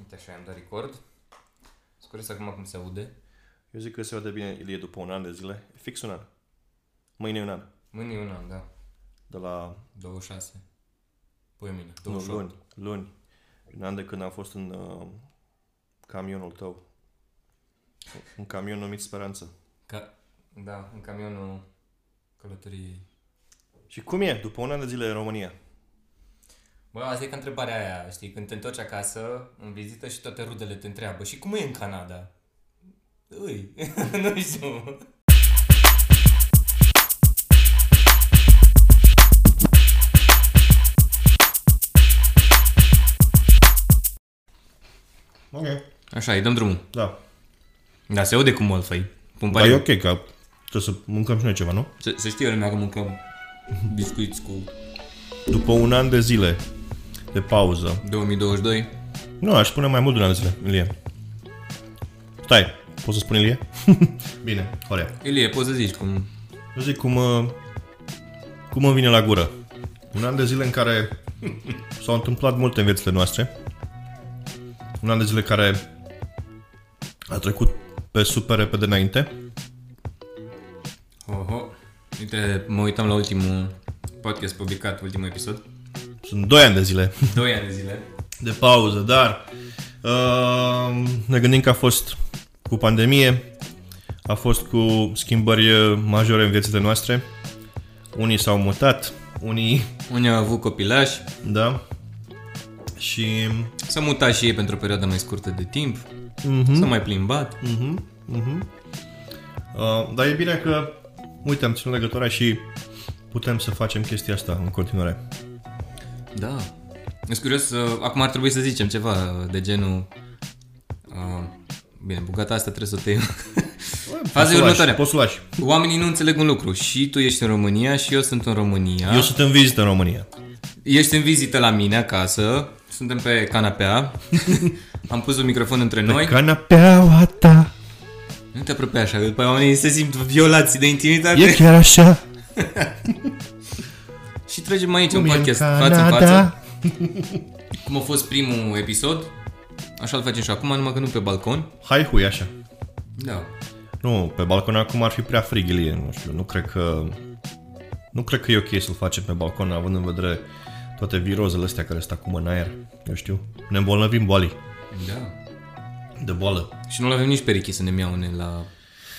Uite așa, am dat record. Scurez acum cum se aude. Eu zic că se vede bine Ilie după un an de zile. E Fix un an. Mâine e un an. Mâine e un an, da. De la 26. Păi mine, nu, 28. luni. Luni. Un an de când am fost în uh, camionul tău. Un camion numit Speranță. Ca... Da, în camionul călătoriei. Și cum e după un an de zile în România? Bă, asta e ca întrebarea aia, știi, când te întorci acasă, în vizită și toate rudele te întreabă, și cum e în Canada? Ui, nu știu. Ok. Așa, îi dăm drumul. Da. Da, se aude cum mă făi. Pun Dar e ok că trebuie să mâncăm și noi ceva, nu? Să, să știe lumea că mâncăm biscuiți cu După un an de zile de pauză. 2022. Nu, aș spune mai mult de un an de zile, Ilie. Stai, poți să spun Ilie? Bine, Horea. Ilie, poți să zici cum... Eu zic cum, uh, cum îmi vine la gură. Un an de zile în care s-au întâmplat multe în viețile noastre. Un an de zile care a trecut pe super repede înainte. Oho. Uite, mă uitam la ultimul podcast publicat, ultimul episod. Sunt 2 ani de zile 2 ani de zile. de pauză, dar uh, ne gândim că a fost cu pandemie, a fost cu schimbări uh, majore în viețile noastre. Unii s-au mutat, unii, Unii au avut copilași, da, și s-au mutat și ei pentru o perioadă mai scurtă de timp, mm-hmm. s-au mai plimbat. Mhm, mhm. Uh, dar e bine că, uite, am ținut legătura și putem să facem chestia asta în continuare. Da. Sunt curios, uh, acum ar trebui să zicem ceva de genul... Uh, bine, bucata asta trebuie să o tăiem. Faza Poți e să o lași, următoarea. Poți să o lași. Oamenii nu înțeleg un lucru. Și tu ești în România și eu sunt în România. Eu sunt în vizită în România. Ești în vizită la mine acasă. Suntem pe canapea. Am pus un microfon între noi. Canapeaua ta Nu te apropia așa, după aia oamenii se simt violați de intimitate. e chiar așa. Și tragem aici un Cum e în podcast față în Canada. față. Cum a fost primul episod, așa îl facem și acum, numai că nu pe balcon. Hai hui așa. Da. Nu, pe balcon acum ar fi prea frig, Ilie, nu știu, nu cred că... Nu cred că e ok să-l facem pe balcon, având în vedere toate virozele astea care sunt acum în aer. Eu știu, ne îmbolnăvim boalii Da. de boală. Și nu avem nici perichii să ne miaune la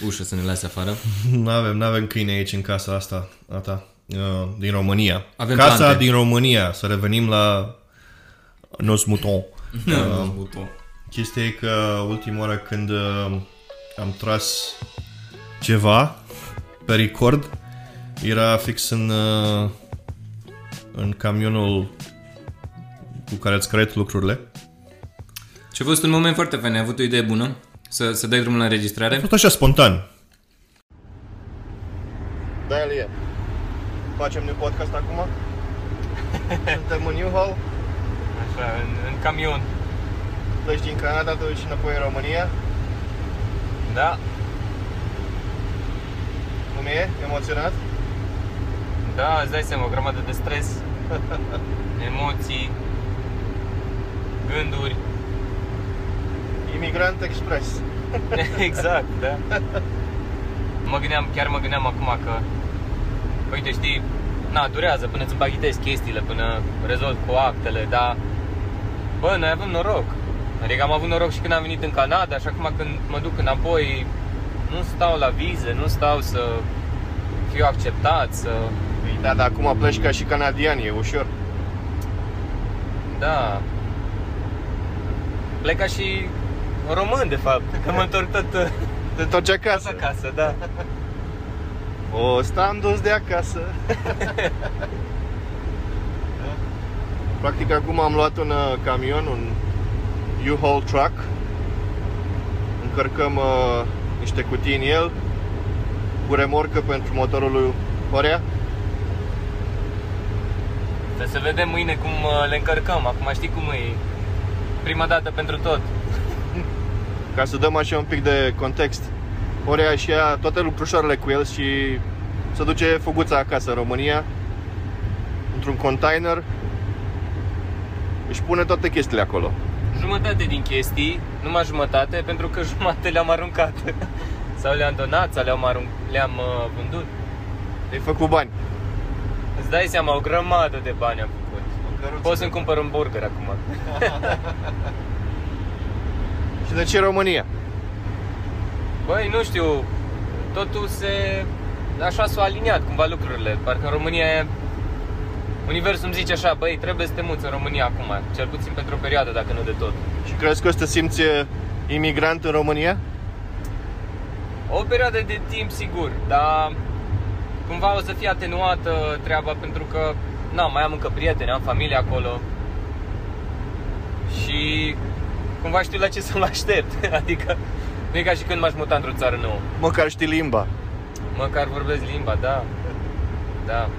ușă să ne lase afară. Nu avem, nu avem câine aici în casa asta a ta, uh, din România. Avem casa plante. din România, să revenim la Nos Mouton. Uh, buton. Chestia e că ultima oară când uh, am tras ceva pe record, era fix în, uh, în camionul cu care îți creat lucrurile. Și a fost un moment foarte fain, ai avut o idee bună să, să dai drumul la A înregistrare. fost așa spontan. Da, Elie. Facem new podcast acum? Suntem în Newhall, Așa, în, în camion. pleci din Canada, te duci înapoi în România. Da, Cum e? Emoționat? da, îți dai seama, o grămadă de stres, emoții, gânduri. Imigrant Express. exact, da. Mă gândeam, chiar mă gândeam acum că, uite, știi, na, durează până îți împachitezi chestiile, până rezolvi cu actele, dar, bă, noi avem noroc. Adică am avut noroc și când am venit în Canada și acum când mă duc înapoi, nu stau la vize, nu stau să fiu acceptat, să... Da, dar acum pleci ca și canadian, e ușor. Da. Plec ca și român, de fapt, că mă întorc tot, tot Te întorci acasă. acasă, da. O, stam dus de acasă. Practic acum am luat un uh, camion, un U-Haul truck. Încărcăm uh, niște cutii în el cu remorcă pentru motorul lui Horea. Să se vedem mâine cum uh, le încărcăm. Acum știi cum e. Prima dată pentru tot. Ca să dăm așa un pic de context. Horea și ia toate lucrușoarele cu el și se duce fuguța acasă în România într-un container își pune toate chestiile acolo. jumătate din chestii, numai jumătate, pentru că jumătate le-am aruncat. sau le-am donat, sau le-am, arunc, le-am uh, vândut. Ai făcut bani. Îți dai seama, o grămadă de bani am făcut. Pot să-mi cumpăr un burger acum. Și de ce România? Băi, nu știu, totul se... Așa s-au aliniat cumva lucrurile. Parcă în România e... Universul îmi zice așa, băi, trebuie să te muți în România acum, cel puțin pentru o perioadă, dacă nu de tot. Și crezi că o să te simți uh, imigrant în România? O perioadă de timp, sigur, dar cumva o să fie atenuată treaba pentru că, na, mai am încă prieteni, am familie acolo și cumva știu la ce să mă aștept. Adică nu e ca și când m-aș muta într-o țară nouă. Măcar știi limba. Măcar vorbesc limba, da. Da.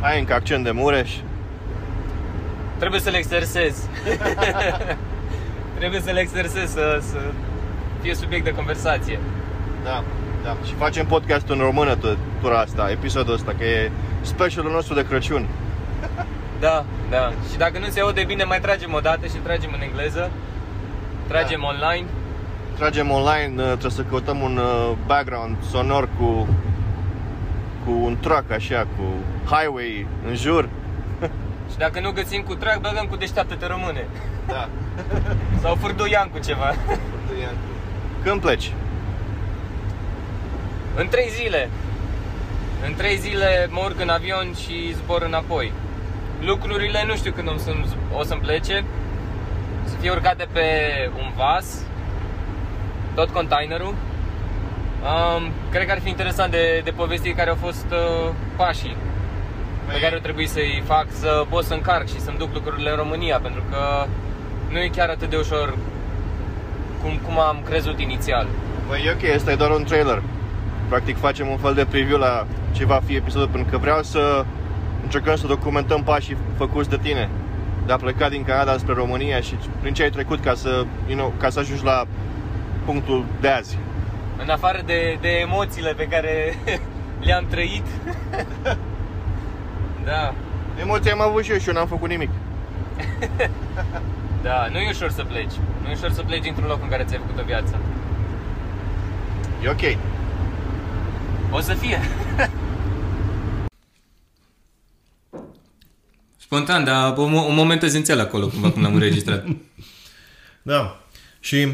Ai încă accent de Mureș. Trebuie să le exersez. Trebuie să le exersez să, să fie subiect de conversație. Da, da. Și facem podcastul în română tot, tura asta, episodul ăsta, că e specialul nostru de Crăciun. Da, da. Și dacă nu se aude bine, mai tragem o dată și tragem în engleză. Tragem Da. online. Tragem online, uh, trebuie să căutăm un uh, background sonor cu cu un truck așa, cu highway în jur. Și dacă nu găsim cu trag, băgăm cu deșteaptă-te române. Da. Sau furduian cu ceva. Când pleci? În trei zile. În trei zile mă urc în avion și zbor înapoi. Lucrurile nu știu când o să-mi, o să-mi plece. Să fie urcate pe un vas. Tot containerul. Um, cred că ar fi interesant de, de povestit care au fost uh, pașii pe care ar trebui să-i fac să pot să încarc și să-mi duc lucrurile în România Pentru că nu e chiar atât de ușor cum, cum am crezut inițial Băi, e ok, ăsta e doar un trailer. Practic facem un fel de preview la ce va fi episodul, pentru că vreau să încercăm să documentăm pașii făcuți de tine. De a pleca din Canada spre România și prin ce ai trecut ca să, you know, ca să ajungi la punctul de azi. În afară de, de emoțiile pe care le-am trăit Da, Emoții am avut și eu și eu n-am făcut nimic. da, nu e ușor să pleci Nu e ușor să pleci dintr-un loc în care ți-ai făcut o viață E ok. O să fie Spontan, dar un, un moment esențial acolo, cumva cum l-am înregistrat Da. Și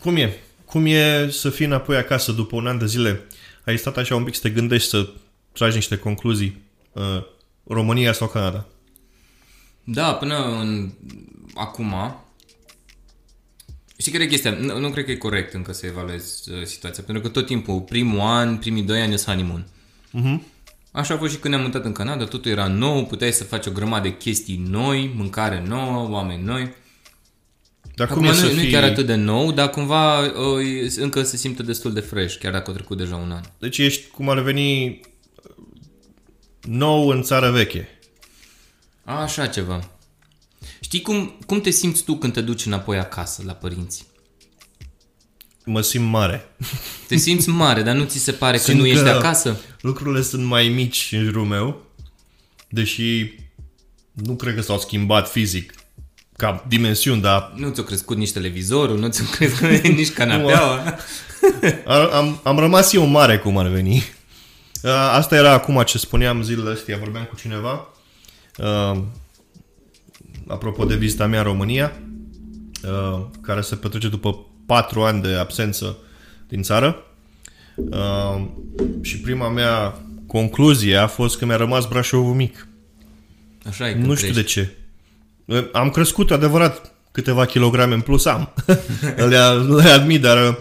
cum e? Cum e să fii înapoi acasă după un an de zile? Ai stat așa un pic să te gândești să tragi niște concluzii. Uh, România sau Canada? Da, până în acum Știi care e chestia? Nu, nu cred că e corect încă să evaluezi uh, situația Pentru că tot timpul, primul an, primii doi ani e honeymoon Mhm. Așa a fost și când ne-am mutat în Canada, totul era nou, puteai să faci o grămadă de chestii noi, mâncare nouă, oameni noi. Dar Acum cum e nu, să nu e fii... chiar atât de nou, dar cumva uh, e- încă se simte destul de fresh, chiar dacă a trecut deja un an. Deci ești cum ar veni uh, nou în țară veche. Așa ceva. Știi cum, cum te simți tu când te duci înapoi acasă la părinți? Mă simt mare. Te simți mare, dar nu ți se pare că Simt nu ești că- acasă? Lucrurile sunt mai mici în jurul meu, deși nu cred că s-au schimbat fizic ca dimensiuni, dar Nu ți-a crescut nici televizorul, nu ți-a crescut nici canapeaua. Am, am, am rămas eu mare, cum ar veni. Uh, Asta era acum ce spuneam zilele astea, vorbeam cu cineva. Uh, apropo de vizita mea în România, uh, care se petrece după patru ani de absență din țară. Uh, și prima mea concluzie a fost că mi-a rămas Brașovul mic. Așa e când Nu știu crești. de ce. Uh, Am crescut, adevărat, câteva kilograme în plus am. le, le admit, dar uh,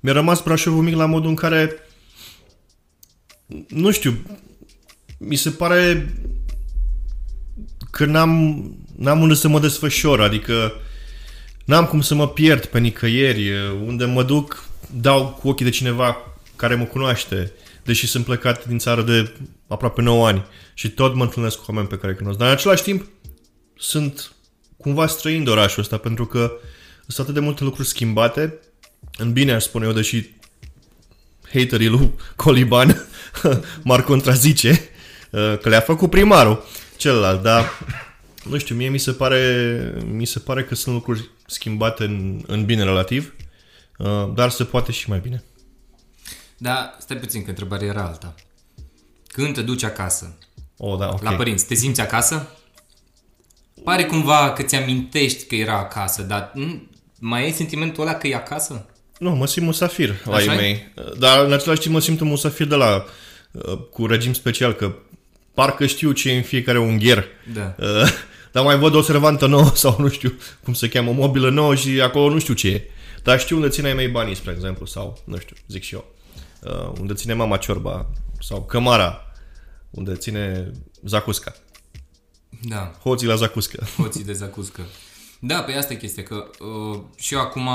mi-a rămas Brașovul mic la modul în care nu știu, mi se pare că n-am, n-am unde să mă desfășor, adică n-am cum să mă pierd pe nicăieri, unde mă duc, dau cu ochii de cineva care mă cunoaște, deși sunt plecat din țară de aproape 9 ani și tot mă întâlnesc cu oameni pe care îi cunosc. Dar în același timp sunt cumva străin de orașul ăsta, pentru că sunt atât de multe lucruri schimbate, în bine aș spune eu, deși haterii lui Coliban m-ar contrazice uh, că le-a făcut primarul celălalt, dar nu știu, mie mi se pare, mi se pare că sunt lucruri schimbate în, în bine relativ, uh, dar se poate și mai bine. Da, stai puțin, că întrebarea era alta. Când te duci acasă, Oh, da, ok. la părinți, te simți acasă? Pare cumva că ți-amintești că era acasă, dar m, mai ai sentimentul ăla că e acasă? Nu, mă simt musafir la Așa ei e? mei. Dar în același timp mă simt un musafir de la uh, cu regim special, că parcă știu ce e în fiecare ungher. Da. Uh, Dar mai văd o servantă nouă sau nu știu cum se cheamă, o mobilă nouă și acolo nu știu ce e. Dar știu unde ține ai mei banii, spre exemplu, sau nu știu, zic și eu. Uh, unde ține mama ciorba sau cămara, unde ține zacusca. Da, Hoții la zacuscă. hoții de zacuscă. Da, pe asta e chestia, că uh, și eu acum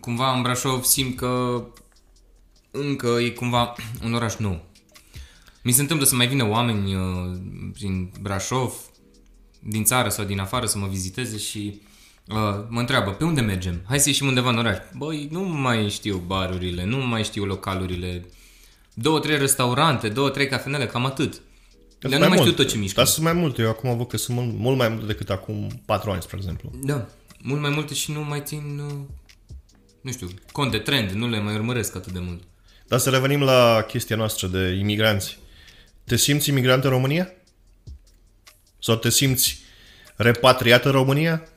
cumva în Brașov simt că încă e cumva un oraș nou. Mi se întâmplă să mai vină oameni uh, prin Brașov, din țară sau din afară să mă viziteze și uh, mă întreabă, pe unde mergem? Hai să ieșim undeva în oraș. Băi, nu mai știu barurile, nu mai știu localurile, două, trei restaurante, două, trei cafenele, cam atât. Dar nu mai știu tot ce mișcă. Dar sunt mai multe. Eu acum văd că sunt mult, mult mai multe decât acum 4 ani, spre exemplu. Da, mult mai multe și nu mai țin, uh, nu știu, cont de trend, nu le mai urmăresc atât de mult. Dar să revenim la chestia noastră de imigranți. Te simți imigrant în România? Sau te simți repatriat în România?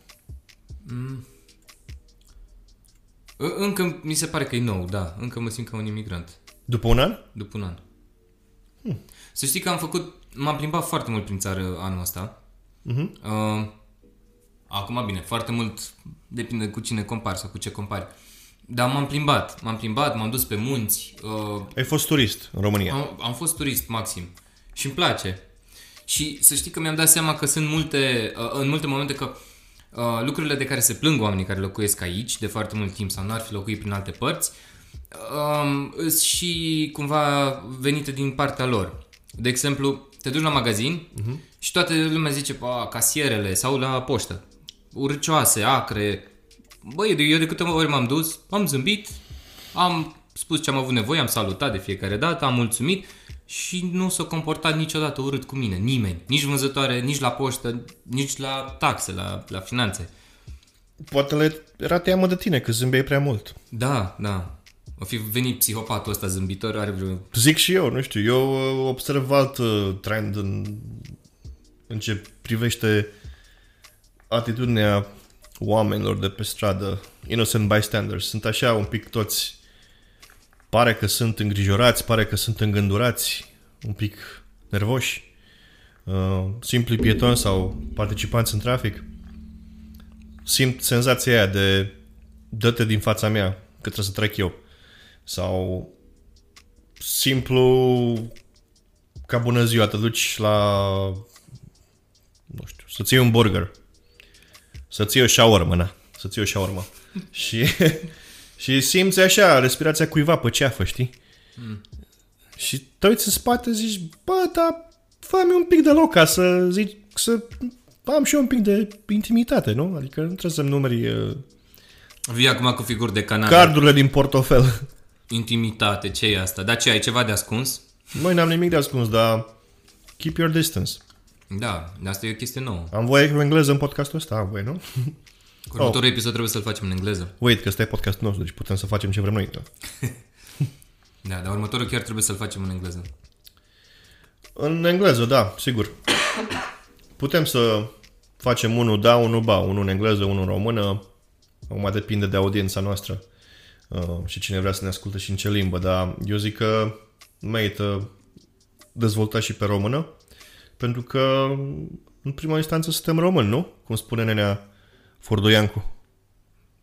Ă- Încă mi se pare că e nou, da, încă mă simt ca un imigrant, După un an? după un an. Să știi că am făcut, m-am plimbat foarte mult prin țară anul ăsta. Mhm. Uh, acum, bine, foarte mult depinde cu cine compari sau cu ce compari. Dar m-am plimbat, m-am plimbat, m-am dus pe munți, uh, Ai fost turist în România. Am, am fost turist maxim și îmi place. Și să știi că mi-am dat seama că sunt multe, uh, în multe momente că uh, lucrurile de care se plâng oamenii care locuiesc aici de foarte mult timp sau n-ar fi locuit prin alte părți um, sunt și cumva venite din partea lor. De exemplu, te duci la magazin uh-huh. și toată lumea zice, pa, casierele sau la poștă. Urcioase, acre. Băi, eu de câte ori m-am dus, am zâmbit, am spus ce am avut nevoie, am salutat de fiecare dată, am mulțumit și nu s-a comportat niciodată urât cu mine, nimeni. Nici vânzătoare, nici la poștă, nici la taxe, la, la finanțe. Poate le era teamă de tine că zâmbeai prea mult. Da, da. O fi venit psihopatul ăsta zâmbitor, are vreo... Zic și eu, nu știu, eu uh, observ alt uh, trend în, în ce privește atitudinea oamenilor de pe stradă, innocent bystanders. Sunt așa un pic toți, pare că sunt îngrijorați, pare că sunt îngândurați, un pic nervoși, uh, simpli pietoni sau participanți în trafic. Simt senzația aia de dă-te din fața mea, că trebuie să trec eu. Sau simplu ca bună ziua, te duci la nu știu, să-ți iei un burger să-ți iei o shawarma, na, să-ți iei o shawarma și, și simți așa respirația cuiva pe ceafă, știi? Mm. Și te uiți în spate zici, bă, dar fă-mi un pic de loc ca să zic, să am și eu un pic de intimitate, nu? Adică nu trebuie să-mi numeri uh, Vii acum cu figuri de canal. cardurile din portofel. Intimitate, ce e asta? Dar ce, ai ceva de ascuns? Măi, n-am nimic de ascuns, dar keep your distance. Da, asta e o chestie nouă. Am voie cu engleză în podcastul ăsta? Am voie, nu? Cu următorul episod trebuie să-l facem în engleză. Wait, că ăsta e podcastul nostru, deci putem să facem ce vrem noi. Da? Da, dar următorul chiar trebuie să-l facem în engleză. În engleză, da, sigur. Putem să facem unul da, unul ba, unul în engleză, unul în română. Acum depinde de audiența noastră uh, și cine vrea să ne asculte și în ce limbă, dar eu zic că merită dezvolta și pe română, pentru că în prima instanță suntem români, nu? Cum spune nenea Fordoiancu.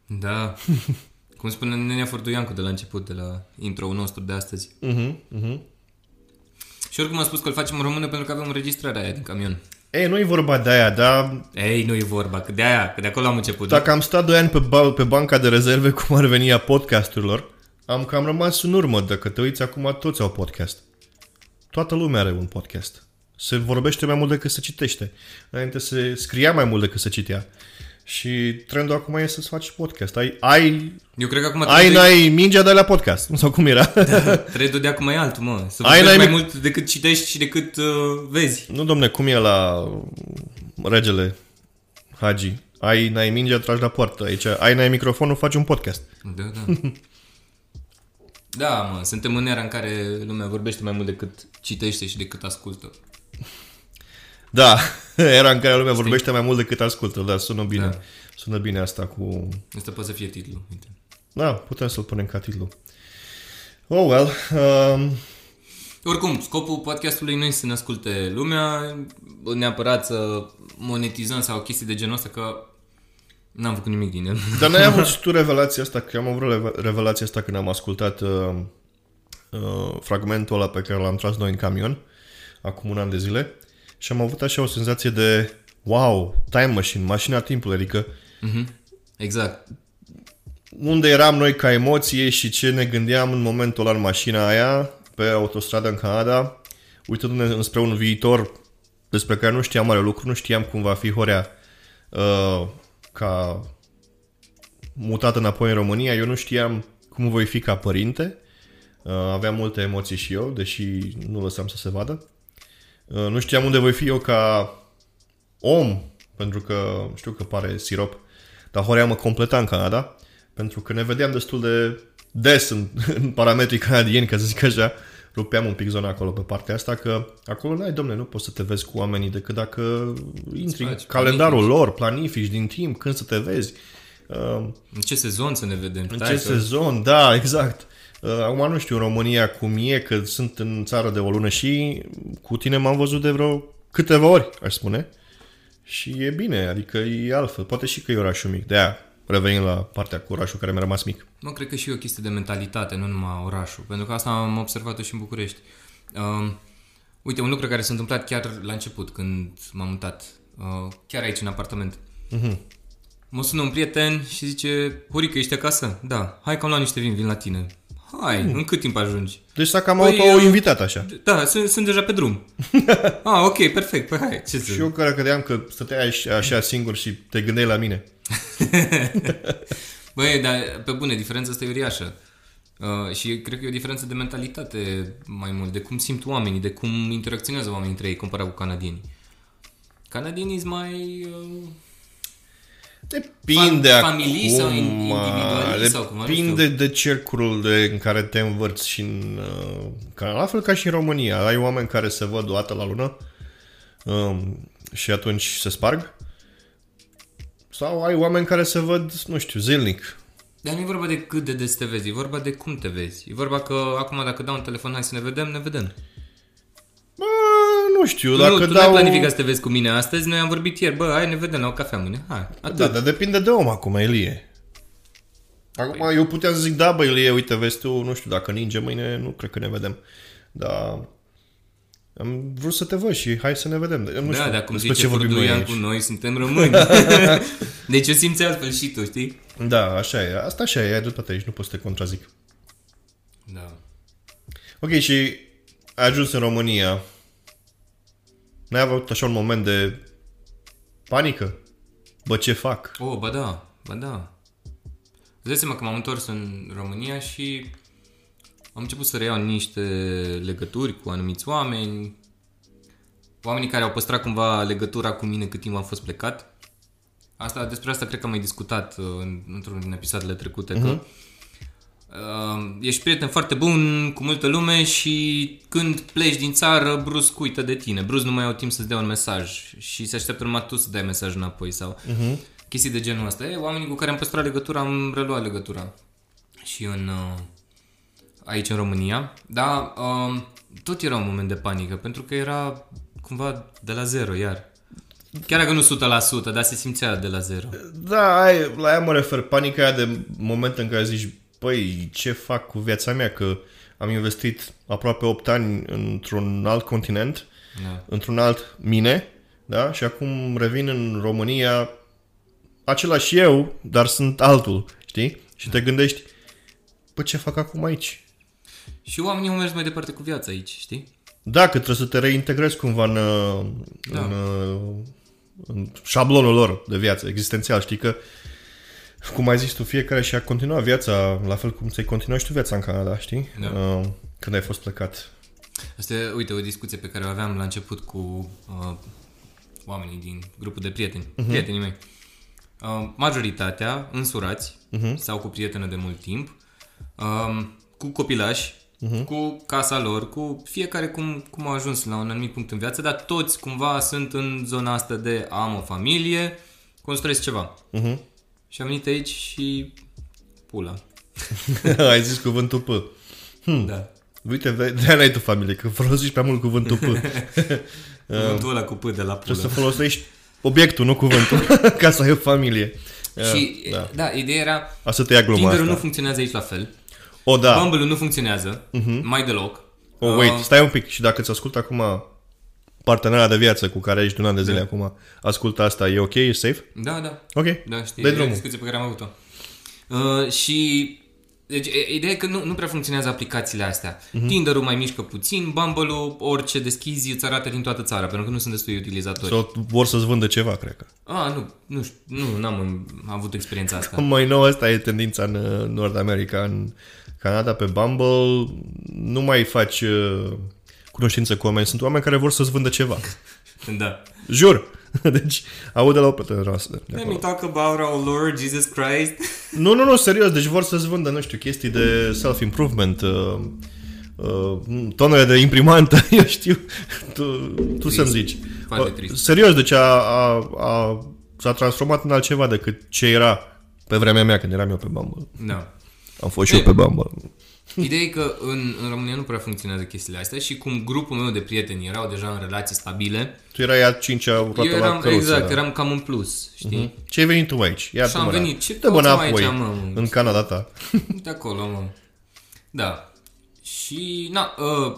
Da. Cum spune Nenea Forduiancu de la început, de la intro-ul nostru de astăzi. Uh-huh, uh-huh. Și oricum am spus că îl facem în română pentru că avem înregistrarea aia din camion. Ei, nu e vorba de aia, dar Ei, nu e vorba, că de aia, că de acolo am început. Dacă am stat 2 ani pe, ba- pe banca de rezerve, cum ar veni a podcasturilor, am cam rămas în urmă. Dacă te uiți acum, toți au podcast. Toată lumea are un podcast. Se vorbește mai mult decât se citește. Înainte se scria mai mult decât se citea. Și trendul acum e să-ți faci podcast. Ai, ai, Eu cred că acum ai trendul, n-ai mingea de la podcast. Sau cum era? trendul de acum e altul, mă. Să Ai, ai, n-ai mai mic- mult decât citești și decât uh, vezi. nu, domne, cum e la regele Hagi? Ai, n-ai mingea, tragi la poartă. Aici, ai, n-ai microfonul, faci un podcast. Da, da. da, mă, suntem în era în care lumea vorbește mai mult decât citește și decât ascultă. Da, era în care lumea vorbește mai mult decât ascultă, dar sună bine. Da. Sună bine asta cu... Asta poate să fie titlul. Uite. Da, putem să-l punem ca titlu. Oh, well. Um, Oricum, scopul podcastului nu este să ne asculte lumea, neapărat să monetizăm sau chestii de genul ăsta, că n-am făcut nimic din el. dar n-ai avut și tu revelația asta, că am avut reve- revelația asta când am ascultat uh, uh, fragmentul ăla pe care l-am tras noi în camion, acum un an de zile, și am avut așa o senzație de wow, time machine, mașina timpului, adică Exact. unde eram noi ca emoție și ce ne gândeam în momentul ăla în mașina aia, pe autostradă în Canada, uitându-ne înspre un viitor despre care nu știam mare lucru, nu știam cum va fi Horea uh, ca mutat înapoi în România, eu nu știam cum voi fi ca părinte, uh, aveam multe emoții și eu, deși nu lăsam să se vadă. Uh, nu știam unde voi fi eu ca om, pentru că știu că pare sirop, dar Horea mă completa în Canada, pentru că ne vedeam destul de des în, în parametrii canadieni, ca să zic așa, rupeam un pic zona acolo pe partea asta, că acolo n-ai, domne, nu poți să te vezi cu oamenii decât dacă intri în faci calendarul lor, planifici din timp, când să te vezi. Uh, În ce sezon să ne vedem? în Stai ce că- sezon, da, exact. Uh, Acum nu știu în România cum e, că sunt în țară de o lună și cu tine m-am văzut de vreo câteva ori, aș spune. Și e bine, adică e altfel. Poate și că e orașul mic, de aia revenim la partea cu orașul care mi-a rămas mic. Mă, cred că și e o chestie de mentalitate, nu numai orașul. Pentru că asta am observat și în București. Um, uite, un lucru care s-a întâmplat chiar la început, când m-am mutat. Uh, chiar aici, în apartament. Mhm. Mă sună un prieten și zice, Horică, ești acasă? Da. Hai că am luat niște vin, vin la tine. Hai, în cât timp ajungi? Deci s-a cam Păi, auto-invitat așa. Da, sunt, sunt deja pe drum. ah, ok, perfect. Păi hai, ce să... Și eu care credeam că stăteai așa- așa singur și te gândeai la mine. Băi, dar pe bune, diferența asta e uriașă. Uh, și cred că e o diferență de mentalitate mai mult, de cum simt oamenii, de cum interacționează oamenii între ei comparat cu canadienii. Canadienii sunt mai... Uh, Depinde Fam- acum, familii sau in- individualiști sau cumva, nu depinde de cercul de, în care te învârți și în, uh, ca, la fel ca și în România. Ai oameni care se văd o dată la lună um, și atunci se sparg. Sau ai oameni care se văd, nu știu, zilnic. dar nu e vorba de cât de des te vezi, e vorba de cum te vezi. E vorba că acum dacă dau un telefon, hai să ne vedem, ne vedem. Bă, nu știu, Tu, dacă nu, tu dau... n-ai planificat să te vezi cu mine astăzi, noi am vorbit ieri, bă, hai ne vedem la o cafea mâine, hai, atât. Da, dar depinde de om acum, Elie. Acum Păi- eu puteam să zic, da, bă, Elie, uite, vezi tu, nu știu, dacă ninge mâine, nu cred că ne vedem. Dar am vrut să te văd și hai să ne vedem. Eu Nu da, știu dar cum despre zice Furduian aici. cu noi, suntem români. deci eu simți altfel și tu, știi? Da, așa e. Asta așa e, ai dreptate aici, nu pot să te contrazic. Da. Ok, și ai ajuns în România. N-ai avut așa un moment de panică? Bă, ce fac? Oh, ba da, ba da. Îți dai seama că m-am întors în România și am început să reiau niște legături cu anumiți oameni, oamenii care au păstrat cumva legătura cu mine cât timp am fost plecat. Asta, despre asta cred că am mai discutat uh, în, într-unul din episoadele trecute, uh-huh. că uh, ești prieten foarte bun cu multă lume și când pleci din țară, brusc uită de tine. Brusc nu mai au timp să-ți dea un mesaj și se așteaptă numai tu să dai mesaj înapoi sau uh-huh. chestii de genul ăsta. E, oamenii cu care am păstrat legătura, am reluat legătura. Și în... Uh, aici în România, dar um, tot era un moment de panică, pentru că era cumva de la zero iar. Chiar dacă nu 100%, dar se simțea de la zero. Da, ai, la ea mă refer, panica aia de moment în care zici, păi, ce fac cu viața mea, că am investit aproape 8 ani într-un alt continent, Da. într-un alt mine, da? Și acum revin în România, același eu, dar sunt altul, știi? Și te gândești, păi ce fac acum aici? Și oamenii au mers mai departe cu viața aici, știi? Da, că trebuie să te reintegrezi cumva în, Da. în, în șablonul lor de viață existențial. Știi că, cum ai zis tu, fiecare și-a continuat viața la fel cum ți-ai continuat și tu viața în Canada, știi? Da. Uh, când ai fost plecat. Asta e, uite, o discuție pe care o aveam la început cu uh, oamenii din grupul de prieteni, uh-huh. prietenii mei. Uh, majoritatea însurați uh-huh. sau cu prietenă de mult timp, uh, cu copilași, uh-huh. cu casa lor, cu fiecare cum, cum a ajuns la un anumit punct în viață, dar toți cumva sunt în zona asta de am o familie, construiesc ceva. Uh-huh. Și am venit aici și pula. ai zis cuvântul P. Hmm. Da. Uite, de-aia n-ai tu familie, că folosești prea mult cuvântul P. Cuvântul ăla cu P de la pulă. Trebuie să folosești obiectul, nu cuvântul, ca să ai o familie. Și, da. da, ideea era, Asta te ia gluma Tinder-ul asta. nu funcționează aici la fel. O, da. Bumble-ul nu funcționează, uh-huh. mai deloc. Oh, wait, stai un pic. Și dacă îți ascultă acum partenera de viață cu care ești de un an de zile Da. acum, ascultă asta, e ok? E safe? Da, da. Ok. Da, știi, Dai e o drumul. discuție pe care am avut-o. Uh, și deci, e- ideea e că nu, nu prea funcționează aplicațiile astea. Mhm. Uh-huh. Tinder-ul mai mișcă puțin, Bumble-ul, orice deschizi, îți arată din toată țara, pentru că nu sunt destui utilizatori. So... Sau vor să-ți vândă ceva, cred că. Ah, nu, nu știu, nu, n-am am avut experiența asta. Mai nou asta e tendința în uh, Nord America, în Canada, pe Bumble. Nu mai faci uh, cunoștință cu oameni. Sunt oameni care vor să-ți vândă ceva. da. Jur! Deci, aud de la o prietenă noastră. de Let acolo. me talk about our Lord Jesus Christ. Nu, nu, nu, serios, deci vor să-ți vândă, nu știu, chestii de self-improvement, uh, uh, tonere de imprimantă, eu știu, tu, tu să-mi zici. Foarte Uh, trist. Serios, deci a, a, a, s-a transformat în altceva decât ce era pe vremea mea când eram eu pe Bumble. Da. Am fost și eu pe Bumble. Ideea e că în, în România nu prea funcționează chestiile astea și cum grupul meu de prieteni erau deja în relații stabile, Tu erai a cincea roată eu la eram, căruță. exact, da. eram cam în plus, știi? Ce ai venit tu aici? Ia Și am venit. Ce Dă mâna căutăm apoi aici, mă? în Canada ta. De acolo, mă. Da. Și, na, uh,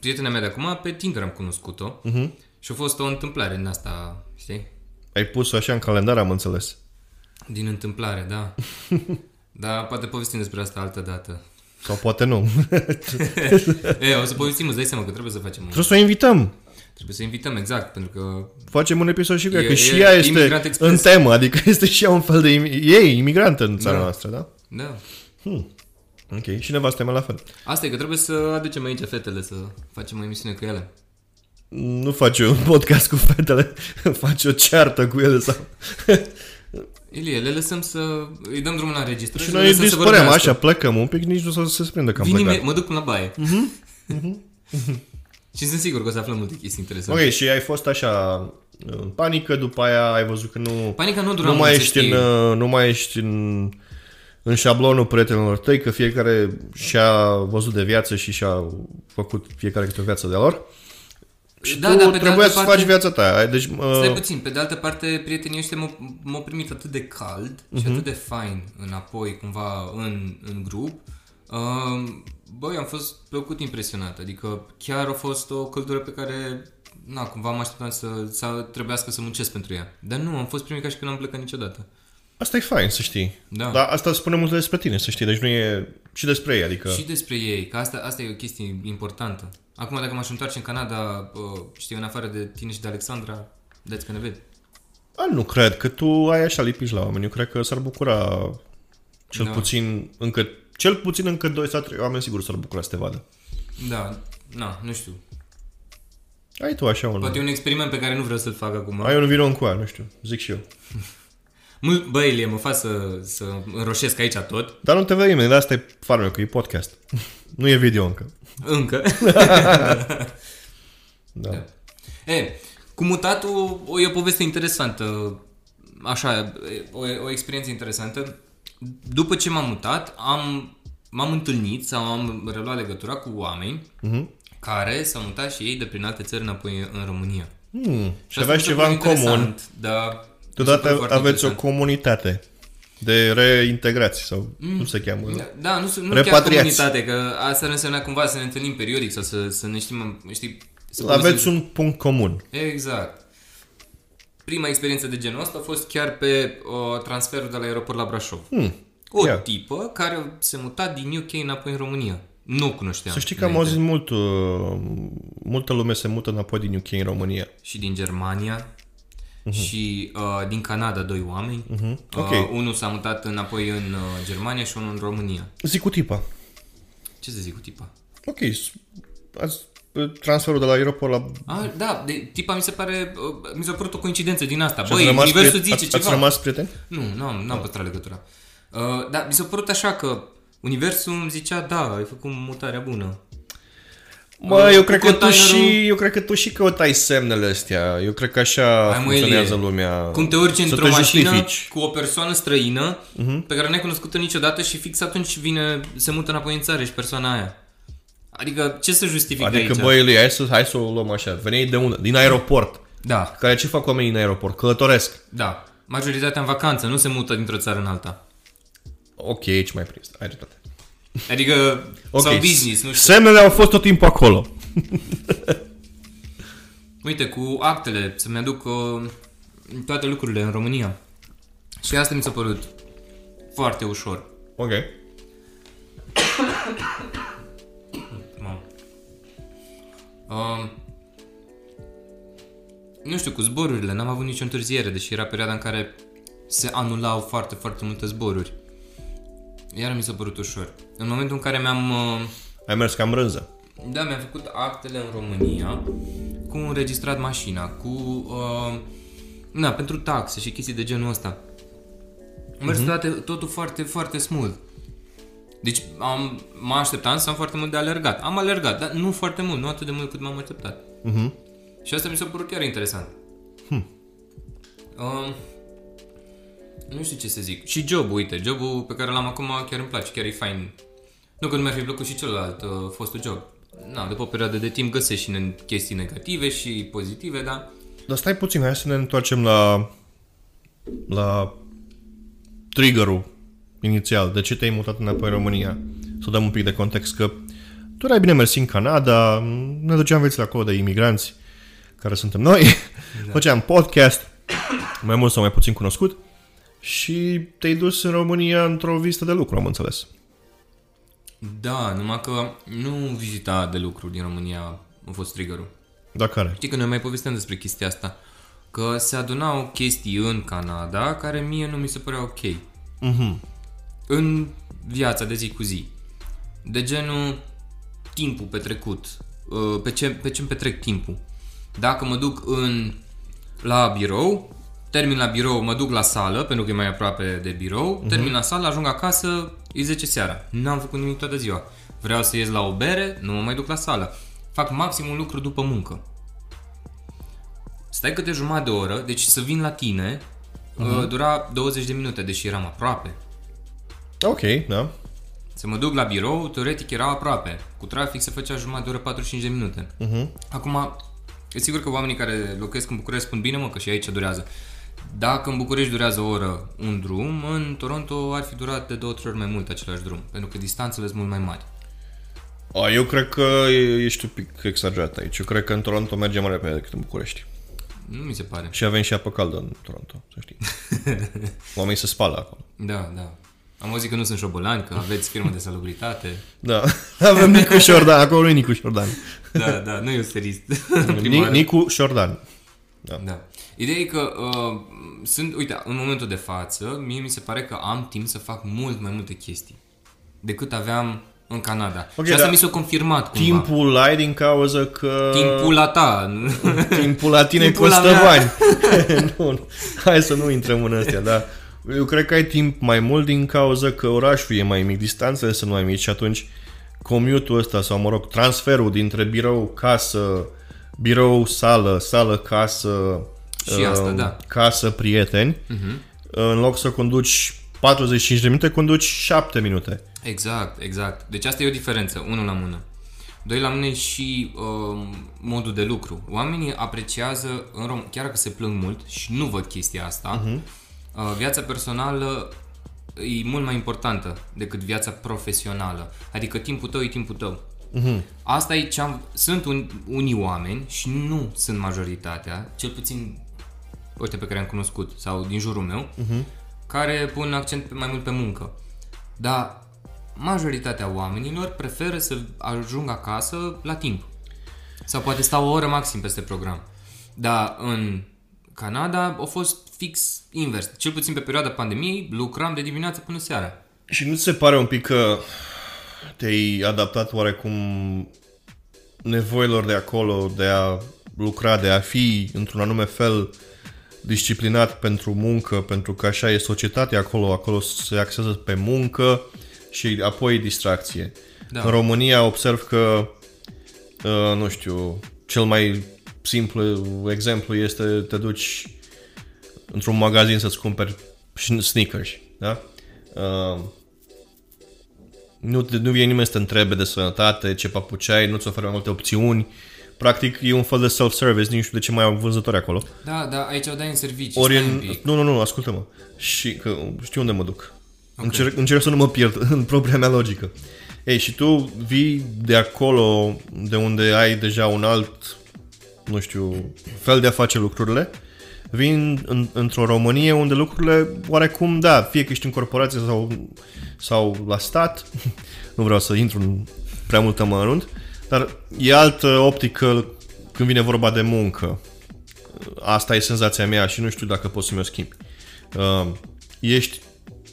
prietena mea de acum, pe Tinder am cunoscut-o. Uh-huh. Și a fost o întâmplare din asta, știi? Ai pus-o așa în calendar, am înțeles. Din întâmplare, da. Dar poate povestim despre asta altă dată. Sau poate nu. e, o să povestim, îți dai seama că trebuie să facem un... Trebuie să o invităm. Trebuie să invităm, exact, pentru că... Facem un episod și cu ea, E- că e și ea este Imigrant Express. în temă, adică este și ea un fel de... imi- Ei, imigrantă în țara Da. noastră, da? Da. Ok, și nevastă mea la fel. Asta e că trebuie să aducem aici fetele să facem o emisiune cu ele. Nu face un podcast cu fetele, face o ceartă cu ele sau... Ilie, le lăsăm să... Îi dăm drumul la registră Și le noi lăsăm să dispărem vorbească. așa, plecăm un pic, nici nu să se sprindă că am Vin plecat. ime- mă duc până la baie. Mhm. și sunt sigur că o să aflăm multe chestii interesante. Ok, și ai fost așa în panică, după aia ai văzut că nu... Panica nu dura nu mult, mai să ești știi. în, uh, nu mai ești în, în șablonul prietenilor tăi, că fiecare și-a văzut de viață și și-a făcut fiecare câte o viață de lor. Și Da, tu da, pe de trebuia altă să parte- faci viața ta. Deci, Stai uh, puțin, pe de altă parte, prietenii ăștia m-au, m-au primit atât de cald uh-huh. și Mhm. atât de fain înapoi, cumva, în, în grup. Uh, băi, am fost plăcut impresionat, adică chiar a fost o căldură pe care, na, cumva mă așteptam să, să trebuiască să muncesc pentru ea. Dar nu, am fost primit ca și când n-am plecat niciodată. Asta e fain să știi. Da. Dar asta spune multe despre tine, să știi. Deci nu e și despre ei, adică... Și despre ei, că asta, asta e o chestie importantă. Acum, dacă m-aș întoarce în Canada, uh, știi, în afară de tine și de Alexandra, that's gonna be. A, nu cred că tu ai așa lipici la oameni. Eu cred că s-ar bucura cel Da. puțin încă cel puțin încă 2 sau 3 oameni sigur s-ar bucura să te vadă. Da, na, nu știu. Ai tu așa un... Poate e un experiment pe care nu vreau să-l fac acum. Ai un viron cu aia, nu știu, zic și eu. Mult, bă, Ilie, mă fac să, să înroșesc aici tot. Dar nu te vede nimeni, de asta e farmec, că e podcast. nu e video încă. Încă. Da. Da. E, cu mutatul o, e o poveste interesantă. Așa, e, o, o experiență interesantă. După ce m-am mutat, am, m-am întâlnit sau am reluat legătura cu oameni Mhm. care s-au mutat și ei de prin alte țări înapoi în România. Hmm. Și asta aveți mi se ceva pare în comun. interesant, Da. Deodată Mi se pare foarte aveți o interesant. comunitate de reintegrație sau Mm. cum se cheamă. Da, nu, nu chiar Repatriați. comunitate, că asta ar însemna cumva să ne întâlnim periodic sau să, să ne știm, știi, să Aveți povestim- un punct comun. Exact. Prima experiență de genul ăsta a fost chiar pe uh, transferul de la aeroport la Brașov. Hmm. O Ia. tipă care se muta din UK înapoi în România. Nu o cunoșteam. Să știi că am înainte. auzit mult, uh, multă lume se mută înapoi din UK în România. Și din Germania. Și uh, din Canada doi oameni. Ok. Uh, unul s-a mutat înapoi în uh, Germania și unul în România. Zic cu tipa. Ce să zic cu tipa? Ok, s- azi, transferul de la aeroport la... Ah, da, de, tipa mi se pare, uh, mi s-a părut o coincidență din asta. Și Băi, ați rămas universul priet- zice ați, ceva. Ați rămas prieteni? Nu, nu am, n-am păstrat legătura. Uh, dar mi s-a părut așa că universul îmi zicea, da, ai făcut mutarea bună. Bă, Uh, eu cu cred, că tu containerul- și, eu cred că tu și căutai semnele astea. Eu cred că așa Hai, mă, funcționează Elie, lumea. Cum te urci Să într-o te mașină justifici. cu o persoană străină Mhm. pe care n-ai cunoscut-o niciodată și fix atunci vine, se mută înapoi în țară și persoana aia. Adică ce să justific Adică, aici? băi, Elie, hai să, hai să o luăm așa. Veneai de unde? Din aeroport. Da, Care ce fac oamenii în aeroport? Călătoresc. da. Majoritatea în vacanță, nu se mută dintr-o țară în alta. Ok, aici mai prins. Ai dreptate. Adică, Ok. sau business, nu știu. Semnele au fost tot timpul acolo. Uite, cu actele, să-mi aduc uh, toate lucrurile în România. Și asta mi s-a părut foarte ușor. Ok. Mamă. Um, nu știu, cu zborurile, n-am avut nicio întârziere, deși era perioada în care se anulau foarte, foarte multe zboruri. Iar mi s-a părut ușor. În momentul în care mi-am... Uh, Ai mers cam rânză. da, mi-am făcut actele în România, cu înregistrat mașina, cu... Uh, na, pentru taxe și chestii de genul ăsta. Am mers toate, totul foarte, foarte smooth. Deci am, mă așteptam să am foarte mult de alergat. Am alergat, dar nu foarte mult, nu atât de mult cât m-am așteptat. Mhm. Și asta mi s-a părut chiar interesant. Hmm. Um, nu știu ce să zic. Și jobul, uite, jobul pe care l-am acum chiar îmi place, chiar e fain. Nu că nu mi-ar fi plăcut și celălalt uh, fostul job. Na, după o perioadă de timp găsești și ne- chestii negative și pozitive, dar Dar stai puțin, hai să ne întoarcem la la triggerul inițial. De ce te-ai mutat înapoi în România? Să dăm un pic de context că tu erai bine mersi în Canada, ne duceam veți acolo de imigranți care suntem noi, da. făceam podcast, mai mult sau mai puțin cunoscut și te-ai dus în România într-o vizită de lucru, am înțeles. da, numai că nu vizita de lucru din România a fost triggerul. Da, care? Știi că noi mai povestem despre chestia asta. Că se adunau chestii în Canada care mie nu mi se păreau ok. Mhm. În viața de zi cu zi. De genul timpul petrecut. uh, Pe ce, pe ce îmi petrec timpul. Dacă mă duc în, la birou, termin la birou, mă duc la sală, pentru că e mai aproape de birou, uh-huh. termin la sală, ajung acasă, e 10 seara. N-am făcut nimic toată ziua. Vreau să ies la o bere, nu mă mai duc la sală. Fac maxim un lucru după muncă. Stai câte jumătate de oră, deci să vin la tine, uh-huh. dura 20 de minute, deși eram aproape. Ok, da. Să mă duc la birou, teoretic era aproape. Cu trafic se făcea jumătate de oră, 45 de minute. Mhm. Acum, e sigur că oamenii care locuiesc în București spun bine, mă, că și aici durează. Dacă în București durează o oră un drum, în Toronto ar fi durat de două, trei ori mai mult același drum, pentru că distanțele sunt mult mai mari. A, eu cred că e- ești un pic exagerat aici. Eu cred că în Toronto merge mai repede decât în București. Nu mi se pare. Și avem și apă caldă în Toronto, să știi. Oamenii se spală acolo. Da, da. Am auzit că nu sunt șobolani, că aveți firmă de salubritate. Da. Avem Nicu Șordan, acolo nu e Nicu Șordan. Da, da, nu e usterist. Ni- Nicu Șordan. Da. Ideea e că uh, sunt, uite, în momentul de față, mie mi se pare că am timp să fac mult mai multe chestii decât aveam în Canada. Ok, și asta dar mi s-a confirmat cumva. Timpul ai din cauza că... Timpul la ta. Timpul la tine Timpul la costă mea. bani. nu, hai să nu intrăm în astea, dar eu cred că ai timp mai mult din cauza că orașul e mai mic, distanțele sunt mai mici și atunci commute-ul ăsta sau, mă rog, transferul dintre birou, casă, birou, sală, sală, casă, Și asta, uh, da. casă, prieteni, Mhm. în loc să conduci 45 de minute, conduci 7 minute. Exact, exact. Deci asta e o diferență, unul la mână. Doi la mână e și uh, modul de lucru. Oamenii apreciază, în rom- chiar dacă se plâng mult și nu văd chestia asta, uh-huh. uh, viața personală e mult mai importantă decât viața profesională. Adică timpul tău e timpul tău. Uh-huh. Asta e ce am... Sunt un, unii oameni și nu sunt majoritatea, cel puțin ăștia pe care am cunoscut sau din jurul meu, uh-huh. care pun accent pe, mai mult pe muncă. Dar majoritatea oamenilor preferă să ajungă acasă la timp. Sau poate stau o oră maxim peste program. Dar în Canada a fost fix invers. Cel puțin pe perioada pandemiei, lucram de dimineață până seara. Și nu ți se pare un pic că te-ai adaptat oarecum nevoilor de acolo, de a lucra, de a fi într-un anume fel disciplinat pentru muncă, pentru că așa e societatea acolo, acolo se axează pe muncă și apoi distracție. Da. În România observ că, uh, nu știu, cel mai simplu exemplu este te duci într-un magazin să-ți cumperi sneakers, da? Uh, nu, te, nu vine nimeni să te întrebe de sănătate, ce papuci ai, nu-ți oferă mai multe opțiuni. Practic e un fel de self-service, nici nu știu de ce mai au vânzători acolo. Da, da, aici o dai în servicii. Ori stai în... un pic. Nu, nu, nu, ascultă-mă. Și că știu unde mă duc. Okay. Încerc, încerc să nu mă pierd în propria mea logică. Ei, și tu vii de acolo, de unde ai deja un alt, nu știu, fel de a face lucrurile, vin în, într-o Românie unde lucrurile, oarecum, da, fie că ești în corporație sau, sau la stat, nu vreau să intru în prea multă mărunt, dar e altă optică când vine vorba de muncă. Asta e senzația mea și nu știu dacă pot să mi-o schimb. Uh, ești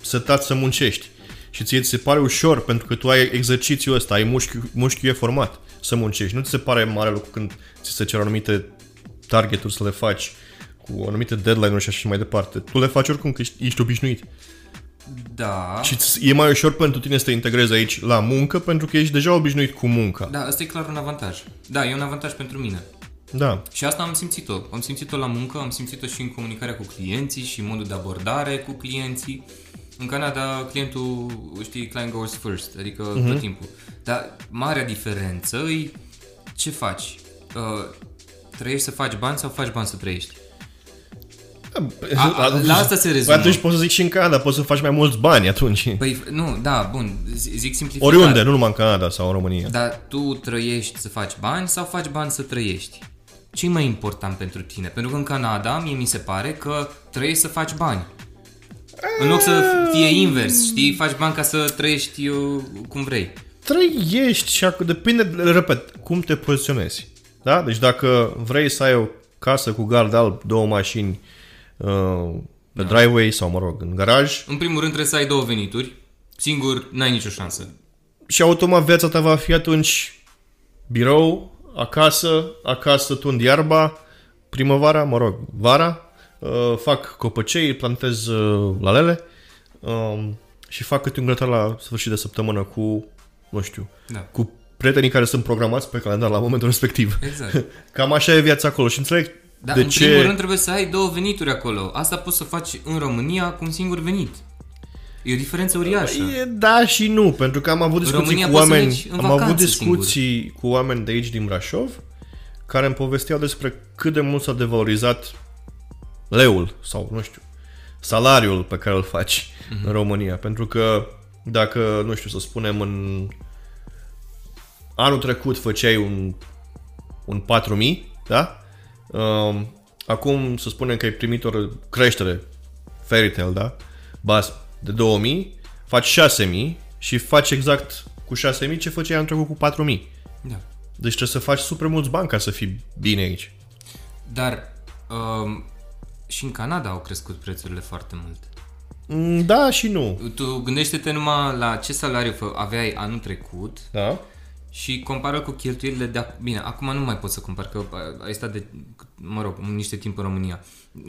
setat să muncești și ție ți se pare ușor pentru că tu ai exercițiul ăsta, ai mușchiul, mușchiul e format să muncești. Nu ți se pare mare lucru când ți se cer anumite targeturi să le faci cu anumite deadline-uri și așa și mai departe. Tu le faci oricum că ești, ești obișnuit. Da. Și ți- e mai ușor pentru tine să te integrezi aici la muncă pentru că ești deja obișnuit cu munca. Da, ăsta e clar un avantaj. Da, e un avantaj pentru mine. Da. Și asta am simțit-o. Am simțit-o la muncă, am simțit-o și în comunicarea cu clienții și în modul de abordare cu clienții. În Canada, clientul, știi, client goes first, adică uh-huh. tot timpul. Dar marea diferență e ce faci? Uh, trăiești să faci bani sau faci bani să trăiești? A- a- la asta se rezumă. Păi atunci poți să zic și în Canada, poți să faci mai mulți bani atunci. Păi, nu, da, bun, zi- zic simplificat. Oriunde, nu numai în Canada sau în România. Dar tu trăiești să faci bani sau faci bani să trăiești? ce e mai important pentru tine? Pentru că în Canada, mie mi se pare că trăiești să faci bani. În loc să fie invers, știi? Faci bani ca să trăiești uh, cum vrei. Trăiești și acum depinde, repet, cum te poziționezi. Da? Deci dacă vrei să ai o casă cu gard alb, două mașini uh, pe da. driveway sau, mă rog, în garaj În primul rând trebuie să ai două venituri. Singur, n-ai nicio șansă. și automat viața ta va fi atunci birou, acasă, acasă tund iarba, primăvara, mă rog, vara, uh, fac copăcei, plantez uh, lalele uh, și fac câte un grătar la sfârșit de săptămână cu, nu știu, Da. cu prietenii care sunt programați pe calendar la momentul respectiv. Exact. Cam așa e viața acolo și înțeleg Dar de în ce... primul rând trebuie să ai două venituri acolo. Asta poți să faci în România cu un singur venit. E o diferență uriașă. E, da și nu, pentru că am avut discuții România cu poți să oameni, mergi în am avut vacanță discuții cu oameni de aici din Brașov care îmi povesteau despre cât de mult s-a devalorizat leul sau nu știu, salariul pe care îl faci Mhm. în România, pentru că dacă, nu știu, să spunem în anul trecut făceai un un 4000, da? Um, acum să spunem că ai primit o creștere fairy tale, da? Bas de 2000, faci 6000 și faci exact cu 6000 ce făceai anul trecut cu 4000. Da. Deci trebuie să faci super mulți bani ca să fii bine aici. Dar um, și în Canada au crescut prețurile foarte mult. Mm, Da și nu. Tu gândește-te numai la ce salariu fă- aveai anul trecut Da? Și compară cu cheltuielile de acum. Bine, acum nu mai pot să compar, că ai stat de, mă rog, niște timp în România.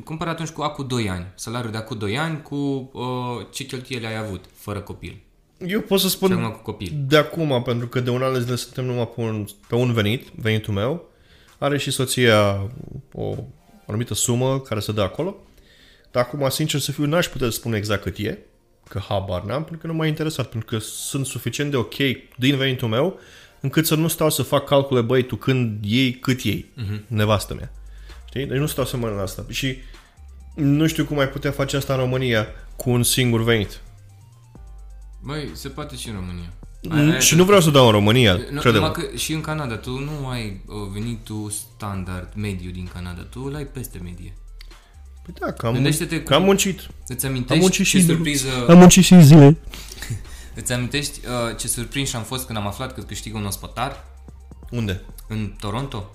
Compar atunci cu acum 2 ani. Salariul de acum 2 ani cu uh, ce cheltuieli ai avut, fără copil. Eu pot să spun Și acum cu copil. de acum, pentru că de un an de zile suntem numai pe un, pe un venit, venitul meu. Are și soția o anumită sumă care se dă acolo. Dar acum, sincer să fiu, n-aș putea să spun exact cât e, că habar n-am, pentru că nu m-a interesat, pentru că sunt suficient de ok din venitul meu, încât să nu stau să fac calcule, băi, tu când iei, cât iei, uh-huh. nevastă mea. Știi? Deci nu stau să mă la asta. Și nu știu cum ai putea face asta în România cu un singur venit. Băi, se poate și în România. Mm, și nu vreau să dau în România, Nu, crede numai că și în Canada, tu nu ai uh, venitul standard mediu din Canada, tu îl ai peste medie. Păi da, că am, Gândește-te că am cum- muncit. Îți Am amintești muncit ce și surpriză... Am muncit și zile. Îți amintești uh, ce surprins am fost când am aflat că câștigă un ospătar Unde? în Toronto?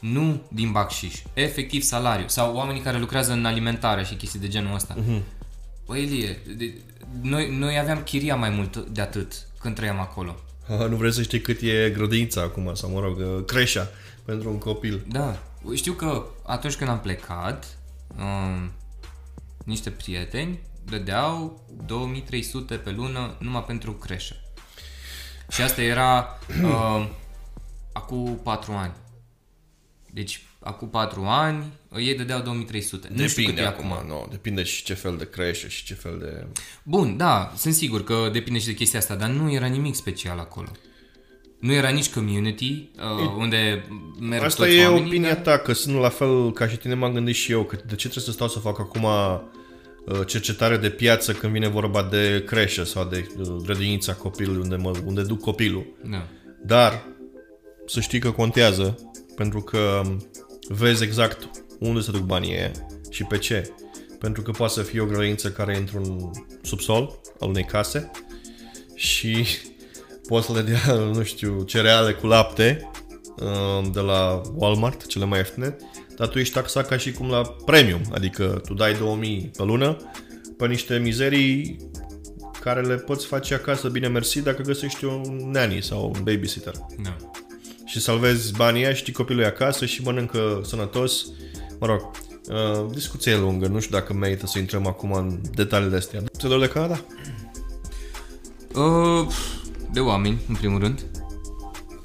nu din bacșiș, efectiv salariu. Sau oamenii care lucrează în alimentare și chestii de genul ăsta. Uh-huh. Băi, Elie, de, noi, noi aveam chiria mai mult de atât când trăiam acolo. Ah, nu vrei să știi cât e grădinița acum, sau mă rog, uh, creșa pentru un copil. Da, știu că atunci când am plecat, um, niște prieteni dădeau 2300 pe lună numai pentru creșă. Și asta era uh, acum 4 ani. Deci, acum 4 ani, ei dădeau 2300. nu știu cât Depinde e acum, nu, depinde și ce fel de creșă și ce fel de... Bun, da, sunt sigur că depinde și de chestia asta, dar nu era nimic special acolo. Nu era nici community, uh, unde merg Asta toți e oamenii, opinia dar- ta, că sunt la fel ca și tine m-am gândit și eu, că de ce trebuie să stau să fac acum uh, cercetare de piață când vine vorba de creșă sau de uh, grădinița copilului, unde, mă, unde duc copilul. Da. Dar să știi că contează, pentru că vezi exact unde se duc banii ăia și pe ce. Pentru că poate să fie o grădiniță care e într-un subsol al unei case și poți să le dea, nu știu, cereale cu lapte uh, de la Walmart, cele mai ieftine, dar tu ești taxat ca și cum la premium, adică tu dai 2000 pe lună pe niște mizerii care le poți face acasă bine mersi dacă găsești un nanny sau un babysitter. da. Și salvezi banii ăia, știi copilul e acasă și mănâncă sănătos. Mă rog, uh, discuție e lungă, nu știu dacă merită să intrăm acum în detaliile astea. Te dor de Canada? Uh, de oameni, în primul rând.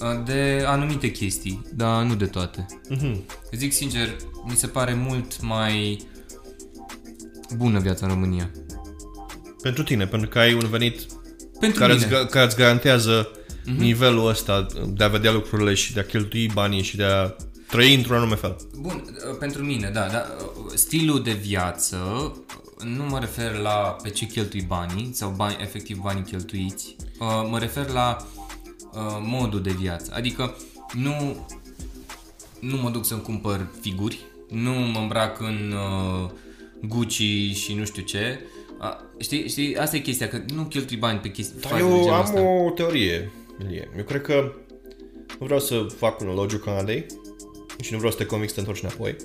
Uh, De anumite chestii, dar nu de toate. Mhm. Zic sincer, mi se pare mult mai bună viața în România. Pentru tine, pentru că ai un venit Pentru care, mine. îți, ga- care îți garantează nivelul ăsta de a vedea lucrurile și de a cheltui banii și de a trăi într-un anume fel. Bun, uh, pentru mine, da, da. uh, Stilul de viață, uh, nu mă refer la pe ce cheltui banii sau bani, efectiv banii cheltuiți. Uh, Mă refer la uh, modul de viață. Adică nu, nu mă duc să-mi cumpăr figuri, nu mă îmbrac în uh, Gucci și nu știu ce. Uh, știi, știi, asta e chestia, că nu cheltui bani pe chestii Dar faze de eu genul am ăsta. o teorie, Ilie. Eu cred că nu vreau să fac un elogiu Canadei și nu vreau să te convinc să te întorci înapoi,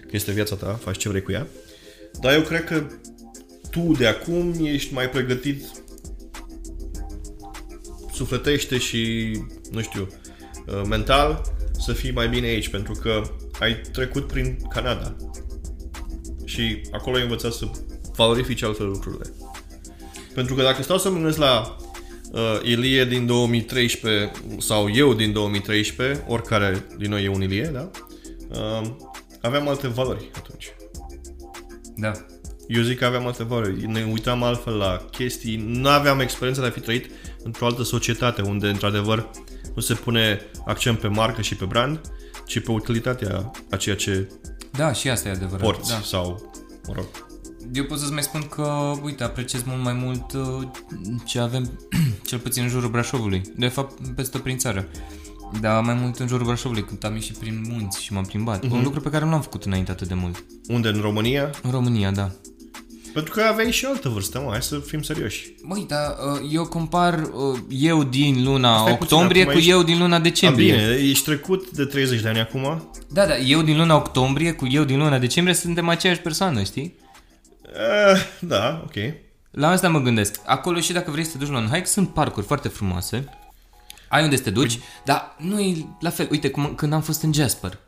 că este viața ta, faci ce vrei cu ea. Dar eu cred că tu de acum ești mai pregătit sufletește și, nu știu, uh, mental să fii mai bine aici, pentru că ai trecut prin Canada și acolo ai învățat să valorifici altfel lucrurile. Pentru că dacă stau să mă gândesc la uh, Ilie din 2013 sau eu din 2013, oricare din noi e un Ilie, da? Uh, aveam alte valori atunci. Da. Eu zic că aveam alte valori. Ne uitam altfel la chestii. Nu aveam experiența de a fi trăit într-o altă societate unde, într-adevăr, nu se pune accent pe marcă și pe brand, ci pe utilitatea a ceea ce Da, și asta e adevărat. porți Da. sau, mă rog, Eu pot să-ți mai spun că, uite, apreciez mult mai mult uh, ce avem, cel puțin în jurul Brașovului. De fapt, peste tot prin țară. Dar mai mult în jurul Brașovului, când am ieșit prin munți și m-am plimbat. Mhm. Un lucru pe care nu l-am făcut înainte atât de mult. unde în România, În România, da. Pentru că aveai și altă vârstă, mă, hai să fim serioși. Băi, dar uh, eu compar uh, eu din luna Stai puțin, octombrie acum cu ești- eu din luna A, decembrie. bine, ești trecut de 30 de ani acum. Da, da, eu din luna octombrie cu eu din luna decembrie suntem aceeași persoană, știi? Uh, da, ok. La asta mă gândesc. Acolo și dacă vrei să te duci la un hike, sunt parcuri foarte frumoase. Ai unde să te duci, dar nu e la fel. Uite, cum, când am fost în Jasper.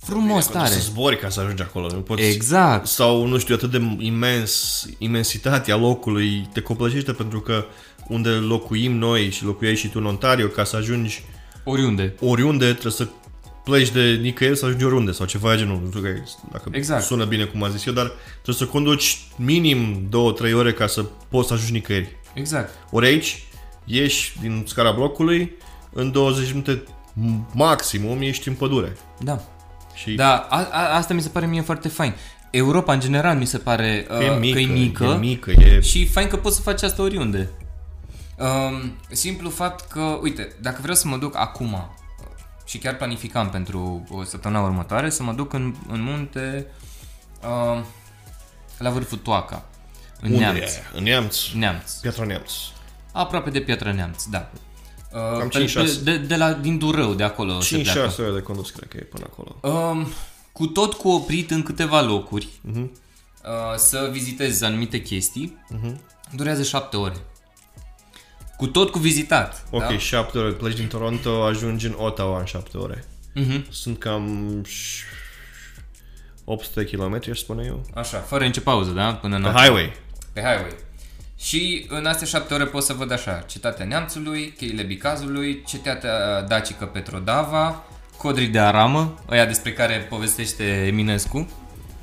Frumos Trebuie tare. să zbori ca să ajungi acolo. Nu poți... Exact. Sau, nu știu, atât de imens, imensitatea locului te copleșește pentru că unde locuim noi și locuiai și tu în Ontario, ca să ajungi Oriunde. oriunde, trebuie să pleci de nicăieri să ajungi oriunde sau ceva de genul. Nu știu că, dacă Exact. sună bine cum am zis eu, dar trebuie să conduci minim 2-3 ore ca să poți să ajungi nicăieri. Exact. Ori aici, ieși din scara blocului, în 20 minute maximum ești în pădure. Da. Și Da, a, a, asta mi se pare mie foarte fain. Europa, în general, mi se pare uh, e mică, că e mică. e mică, e... Și fain că poți să faci asta oriunde. Um, simplu fapt că, uite, dacă vreau să mă duc acum uh, și chiar planificam pentru o săptămâna următoare să mă duc în, în munte uh, la vârful Toaca, în Unde Neamț. e? În Neamț. Neamț. Piatra Neamț. Aproape de Piatra Neamț, da. Uh, Cam pe- 5-6. pe- de, de la, din Durău, de acolo se 5-6 pleacă. ore de condus, cred că e până acolo. Um, cu tot cu oprit în câteva locuri Mhm. uh, să vizitezi anumite chestii, Mhm. durează 7 ore. Cu tot cu vizitat. Ok, da? 7 ore. Pleci din Toronto, ajungi în Ottawa în 7 ore. Mhm. Sunt cam ș- 800 km, aș spune eu. Așa, fără nicio pauză, da? Până în Pe highway. Pe highway. Și în astea șapte ore pot să văd așa, Cetatea Neamțului, Cheile Bicazului, Cetatea Dacică Petrodava, Codrii de Aramă, ăia despre care povestește Eminescu,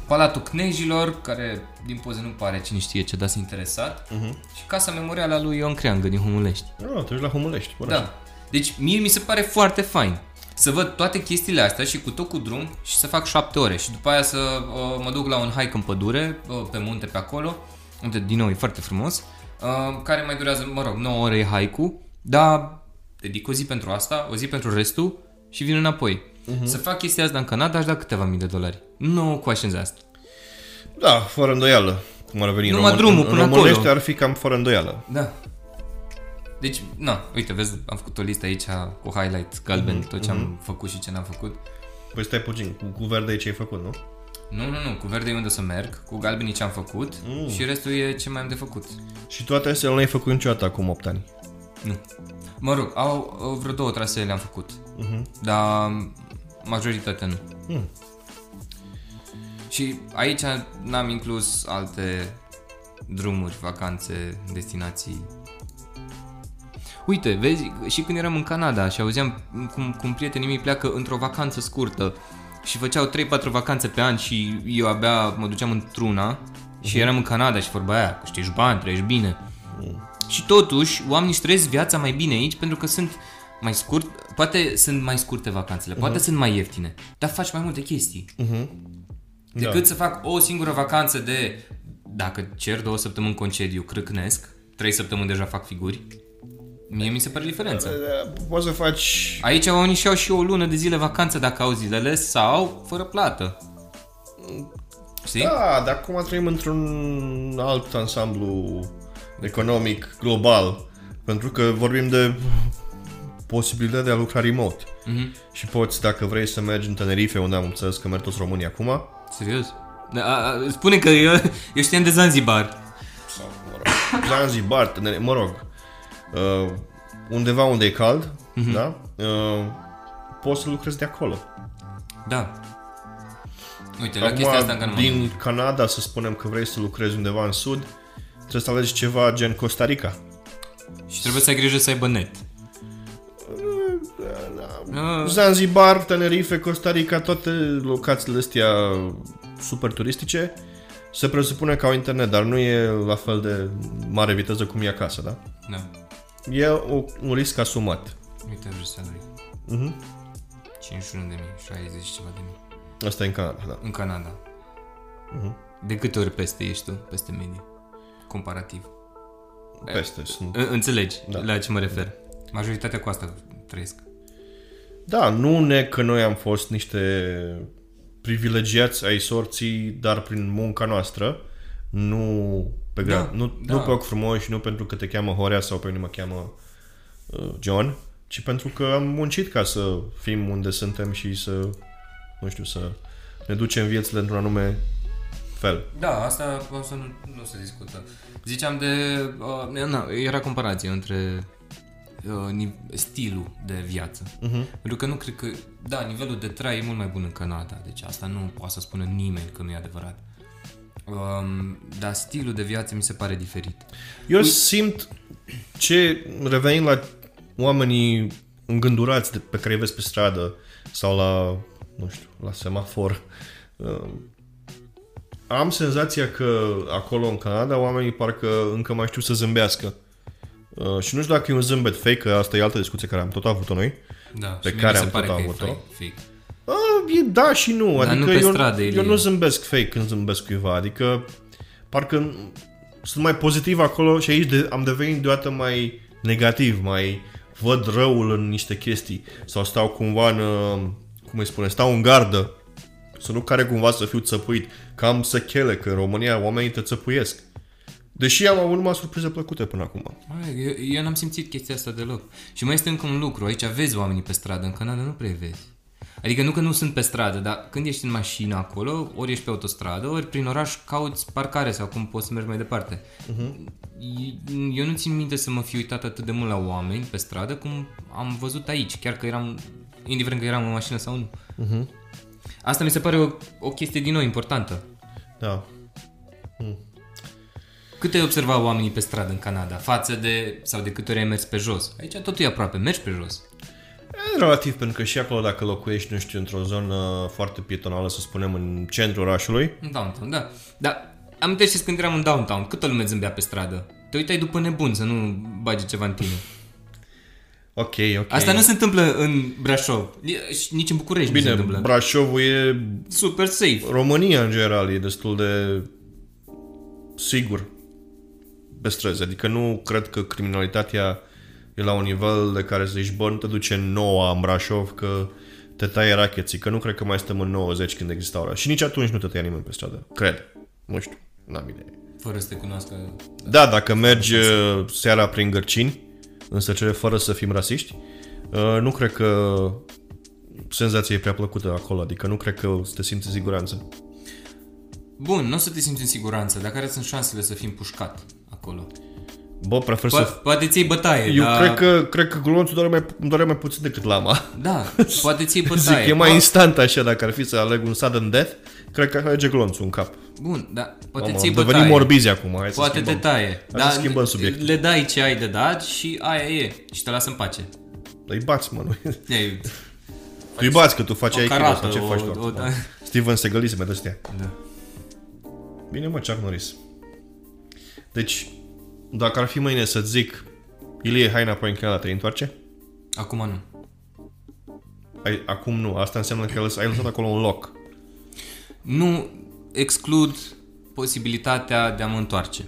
Palatul Knejilor, care din poze nu pare cine știe ce da interesat, uh-huh. și Casa Memorială a lui Ion Creangă din Humulești. Ah, tu ești la Humulești. Bă, Da. Deci mie mi se pare foarte fain să văd toate chestiile astea și cu tot cu drum și să fac șapte ore și după aia să uh, mă duc la un hike în pădure, uh, pe munte pe acolo, unde din nou e foarte frumos, uh, care mai durează, mă rog, 9 ore e hike-ul, dar dedic o zi pentru asta, o zi pentru restul și vin înapoi. Uh-huh. Să fac chestia asta în Canada aș da câteva mii de dolari. Nu questions asta. Da, fără îndoială. Cum ar veni în Numai român- drumul în până românește acolo. ar fi cam fără îndoială. Da. Deci, na, uite, vezi, am făcut o listă aici cu highlight galben, uh-huh, tot ce am făcut și ce n-am făcut. Păi stai puțin, cu, cu verde ce ai făcut, nu? Nu, nu, nu, cu verde e unde să merg, cu galbenii ce am făcut mm. și restul e ce mai am de făcut. Și toate astea nu le-ai făcut niciodată acum 8 ani. Nu. Mă rog, au, au vreo două trasee le-am făcut, uh-huh. dar majoritatea nu. Mm. Și aici n-am inclus alte drumuri, vacanțe, destinații. Uite, vezi, și când eram în Canada și auzeam cum, cum prietenii mei pleacă într-o vacanță scurtă și făceau 3-4 vacanțe pe an și eu abia mă duceam într-una și eram în Canada și vorba aia, câștigi bani, trăiești bine. Și totuși, oamenii își trăiesc viața mai bine aici pentru că sunt mai scurt, poate sunt mai scurte vacanțele, poate sunt mai ieftine, dar faci mai multe chestii. Decât Da. să fac o singură vacanță de, dacă cer două săptămâni concediu, crâcnesc, trei săptămâni deja fac figuri, mie mi se pare diferența. Poți să faci... Aici oamenii și-au și o lună de zile vacanță dacă au zilele sau fără plată. Știi? Da, dar acum trăim într-un alt ansamblu economic global. Pentru că vorbim de posibilitatea de a lucra remote. Mhm. Și poți, dacă vrei să mergi în Tenerife, unde am înțeles că merg toți românii acum, Serios? Da, a, a, spune că eu, eu știam de Zanzibar. sau, mă rog, Zanzibar, Tenerife, mă rog, uh, undeva unde e cald, da? Uh, poți să lucrezi de acolo. Da. Uite, la chestia asta încă nu Acum, m-am din Canada, să spunem că vrei să lucrezi undeva în sud, trebuie să alegi ceva gen Costa Rica. Și trebuie să ai grijă să aibă net. Ah, Zanzibar, Tenerife, Costa Rica, toate locațiile astea super turistice, se presupune că au internet, dar nu e la fel de mare viteză cum e acasă, da? da. E o, un risc asumat. Uite, vreau să Mhm. 51 de mii, 60 și ceva de mii. Asta e în Canada, da. În Canada. De câte ori peste ești tu? Peste medie? Comparativ. Peste sunt. În- Înțelegi Da. la ce mă refer. Majoritatea cu asta trăiesc. Da, nu ne că noi am fost niște privilegiați ai sorții, dar prin munca noastră, nu pe grad, Da, nu, da. nu pe ochi frumoși, nu pentru că te cheamă Horea sau pe mine mă cheamă uh, John, ci pentru că am muncit ca să fim unde suntem și să, nu știu, să ne ducem viețile într-un anume fel. Da, asta, asta nu, nu se discută. Ziceam de... Uh, na, era comparație între uh, ni- stilul de viață. Uh-huh. Pentru că nu cred că... Da, nivelul de trai e mult mai bun în Canada, deci asta nu poate să spună nimeni că nu e adevărat. Um, dar stilul de viață mi se pare diferit. Eu simt ce, revenind la oamenii îngândurați de, pe care îi vezi pe stradă sau la, nu știu, la semafor, uh, am senzația că acolo în Canada oamenii parcă încă mai știu să zâmbească. Uh, și nu știu dacă e un zâmbet fake, că asta e altă discuție care am tot avut-o noi. Da, Pe și mie care mi se am pare tot că e avut-o. fake, fake. Uh, e da și nu. Dar adică nu pe eu, stradă, Ilie. eu nu zâmbesc fake când zâmbesc cuiva. Adică parcă sunt mai pozitiv acolo și aici de, am devenit deodată mai negativ, mai văd răul în niște chestii sau stau cumva în, uh, cum îi spune, stau în gardă să nu care cumva să fiu țăpuit. Cam să chele că în România oamenii te țăpuiesc. Deși am avut numai surprize plăcute până acum. Mai, eu, eu n-am simțit chestia asta deloc. Și mai este încă un lucru. Aici vezi oamenii pe stradă. În Canada nu prea vezi. Adică nu că nu sunt pe stradă, dar când ești în mașină acolo, ori ești pe autostradă, ori prin oraș cauți parcare sau cum poți să mergi mai departe. Uh-huh. Eu nu țin minte să mă fi uitat atât de mult la oameni pe stradă cum am văzut aici, chiar că eram, indiferent că eram în mașină sau nu. Uh-huh. Asta mi se pare o, o chestie din nou importantă. Da. Cât ai observat oamenii pe stradă în Canada față de, sau de câte ori ai mers pe jos? Aici totul e aproape, mergi pe jos. E relativ, pentru că și acolo dacă locuiești, nu știu, într-o zonă foarte pietonală, să spunem, în centrul orașului, În downtown, da. Dar amintește când eram în downtown, câtă lume zâmbea pe stradă? Te uitai după nebun să nu bagi ceva în tine. ok, ok. Asta nu se întâmplă în Brașov, e- și nici în București nu se Bine, întâmplă. Brașovul e... Super safe. România, în general, e destul de sigur pe străzi. Adică nu cred că criminalitatea e la un nivel de care să zici, bă, nu te duce în noua în Brașov că te taie racheții, că nu cred că mai stăm în 90 când exista ora. Și nici atunci nu te tăia nimeni pe stradă. Cred. Nu știu. N-am idee. Fără să te cunoască. Da, dacă mergi uh, seara prin gărcini, însă cele fără să fim rasiști, uh, nu cred că senzația e prea plăcută acolo, adică nu cred că o să te simți în siguranță. Bun, nu o să te simți în siguranță, dar care sunt șansele să fii împușcat acolo? Bă, prefer Po- să... poate ți-ai bătaie, Eu dar... cred că, cred că glonțul doare mai, îmi doare mai puțin decât lama. Da, poate ți-ai Zic, bătaie. e mai Po- instant așa, dacă ar fi să aleg un sudden death, cred că alege glonțul în cap. Bun, da, poate Mamă, ți-ai am bătaie. devenit morbizi acum, hai să Poate te schimbăm. taie. Hai să schimbăm subiectul. Le dai ce ai de dat și aia e. Și te lasă în pace. Îi bați, mă, nu? Ei, Tu îi bați că tu faci o aikido carată, sau ce o- faci tu? o- acum? da. Steven Segalisme de astea. da. Bine, mă, Chuck Norris. Deci, dacă ar fi mâine să zic Ilie, hai înapoi în Canada, te întoarce? Acum nu. Ai, acum nu, asta înseamnă că ai lăsat- ai lăsat acolo un loc. Nu exclud posibilitatea de a mă întoarce.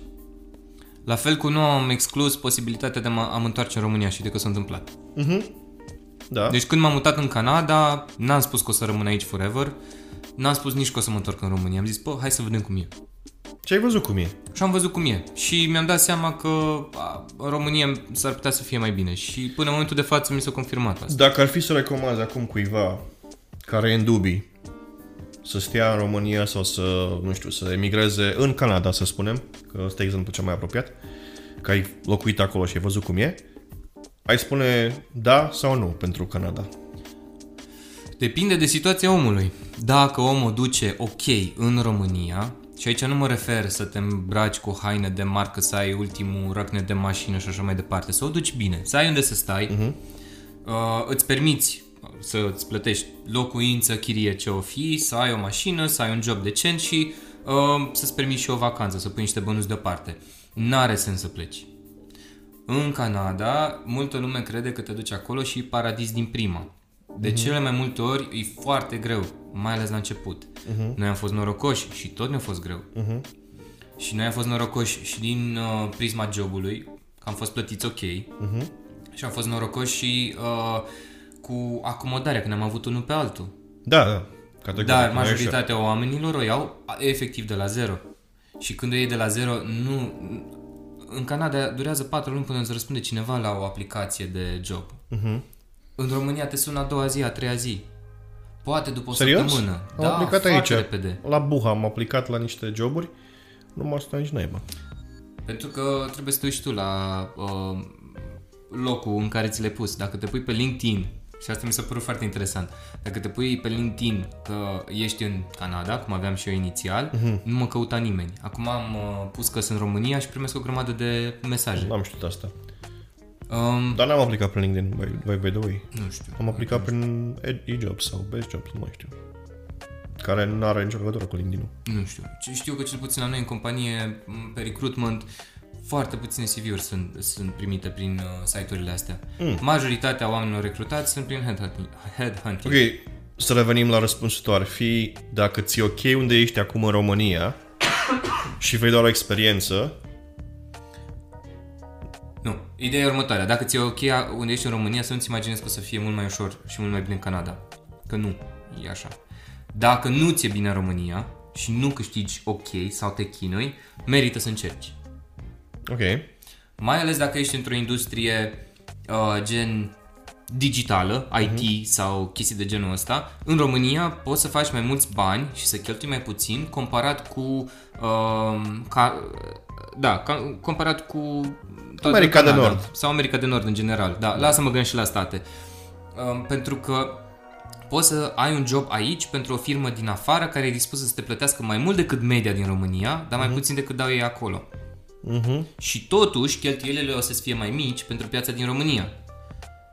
La fel cum nu am exclus posibilitatea de a mă, a mă întoarce în România și de că s-a întâmplat. Da? Deci când m-am mutat în Canada, n-am spus că o să rămân aici forever, n-am spus nici că o să mă întorc în România. Am zis, bă, hai să vedem cum e. Ce ai văzut cum e? Și am văzut cum e. Și mi-am dat seama că a, în România s-ar putea să fie mai bine. Și până în momentul de față mi s-a confirmat asta. Dacă ar fi să recomanzi acum cuiva care e în dubii să stea în România sau să, nu știu, să emigreze în Canada, să spunem, că ăsta e exemplu cel mai apropiat, că ai locuit acolo și ai văzut cum e, ai spune da sau nu pentru Canada. Depinde de situația omului. Dacă omul duce ok în România, și aici nu mă refer să te îmbraci cu haine de marcă, să ai ultimul răcne de mașină și așa mai departe, să o duci bine, să ai unde să stai, uh-huh. uh, îți permiți să îți plătești locuință, chirie ce o fi, să ai o mașină, să ai un job decent și uh, să-ți permiți și o vacanță, să pui niște bănuți deoparte. N-are sens să pleci. În Canada, multă lume crede că te duci acolo și e paradis din prima. De cele mai multe ori e foarte greu, mai ales la început. Noi am fost norocoși și tot ne-a fost greu. Și noi am fost norocoși și din uh, prisma jobului, că am fost plătiți ok. Și am fost norocoși și uh, cu acomodarea, că ne-am avut unul pe altul. Da, da. Categoric, Dar nu e așa. majoritatea oamenilor o iau a- efectiv de la zero. Și când o iei de la zero, nu... În Canada durează 4 luni până îți răspunde cineva la o aplicație de job. Mhm. În România te sună a doua zi, a treia zi. Poate după o Serios? săptămână. Am da, aplicat foarte aici. repede. La Buha am aplicat la niște joburi. Nu m-a stat nici naiba. Pentru că trebuie să te uiți tu la uh, locul în care ți l-ai pus. Dacă te pui pe LinkedIn, și asta mi s-a părut foarte interesant, dacă te pui pe LinkedIn că ești în Canada, cum aveam și eu inițial, uh-huh. nu mă căuta nimeni. Acum am uh, pus că sunt în România și primesc o grămadă de mesaje. N-am știut asta. Um, Dar n-am aplicat pe LinkedIn, by, by, by the way. nu știu. Am aplicat prin e-jobs sau best jobs, nu mai știu. Care nu are nicio legătură cu LinkedIn-ul. Nu știu. Ce Știu că cel puțin la noi în companie, m, pe recruitment, foarte puține CV-uri sunt, sunt primite prin uh, site-urile astea. Mm. Majoritatea oamenilor recrutați sunt prin headhunting. headhunting. Ok, să revenim la răspunsul tău. Ar fi dacă ți-e ok unde ești acum în România și vei doar o experiență, Nu. Ideea e următoarea. Dacă ți-e ok unde ești în România, să nu-ți imaginezi că o să fie mult mai ușor și mult mai bine în Canada. Că nu. E așa. Dacă nu ți-e bine în România și nu câștigi ok sau te chinui, merită să încerci. Ok. Mai ales dacă ești într-o industrie uh, gen digitală, IT sau chestii de genul ăsta, în România poți să faci mai mulți bani și să cheltui mai puțin comparat cu uh, ca, da, ca, comparat cu toată America de Canada. Nord. Sau America de Nord în general. Da, lasă mă gândesc și la state. Um, pentru că poți să ai un job aici pentru o firmă din afară care e dispusă să te plătească mai mult decât media din România, dar mai puțin decât dau ei acolo. Mhm. Și totuși cheltuielile o să fie mai mici pentru piața din România.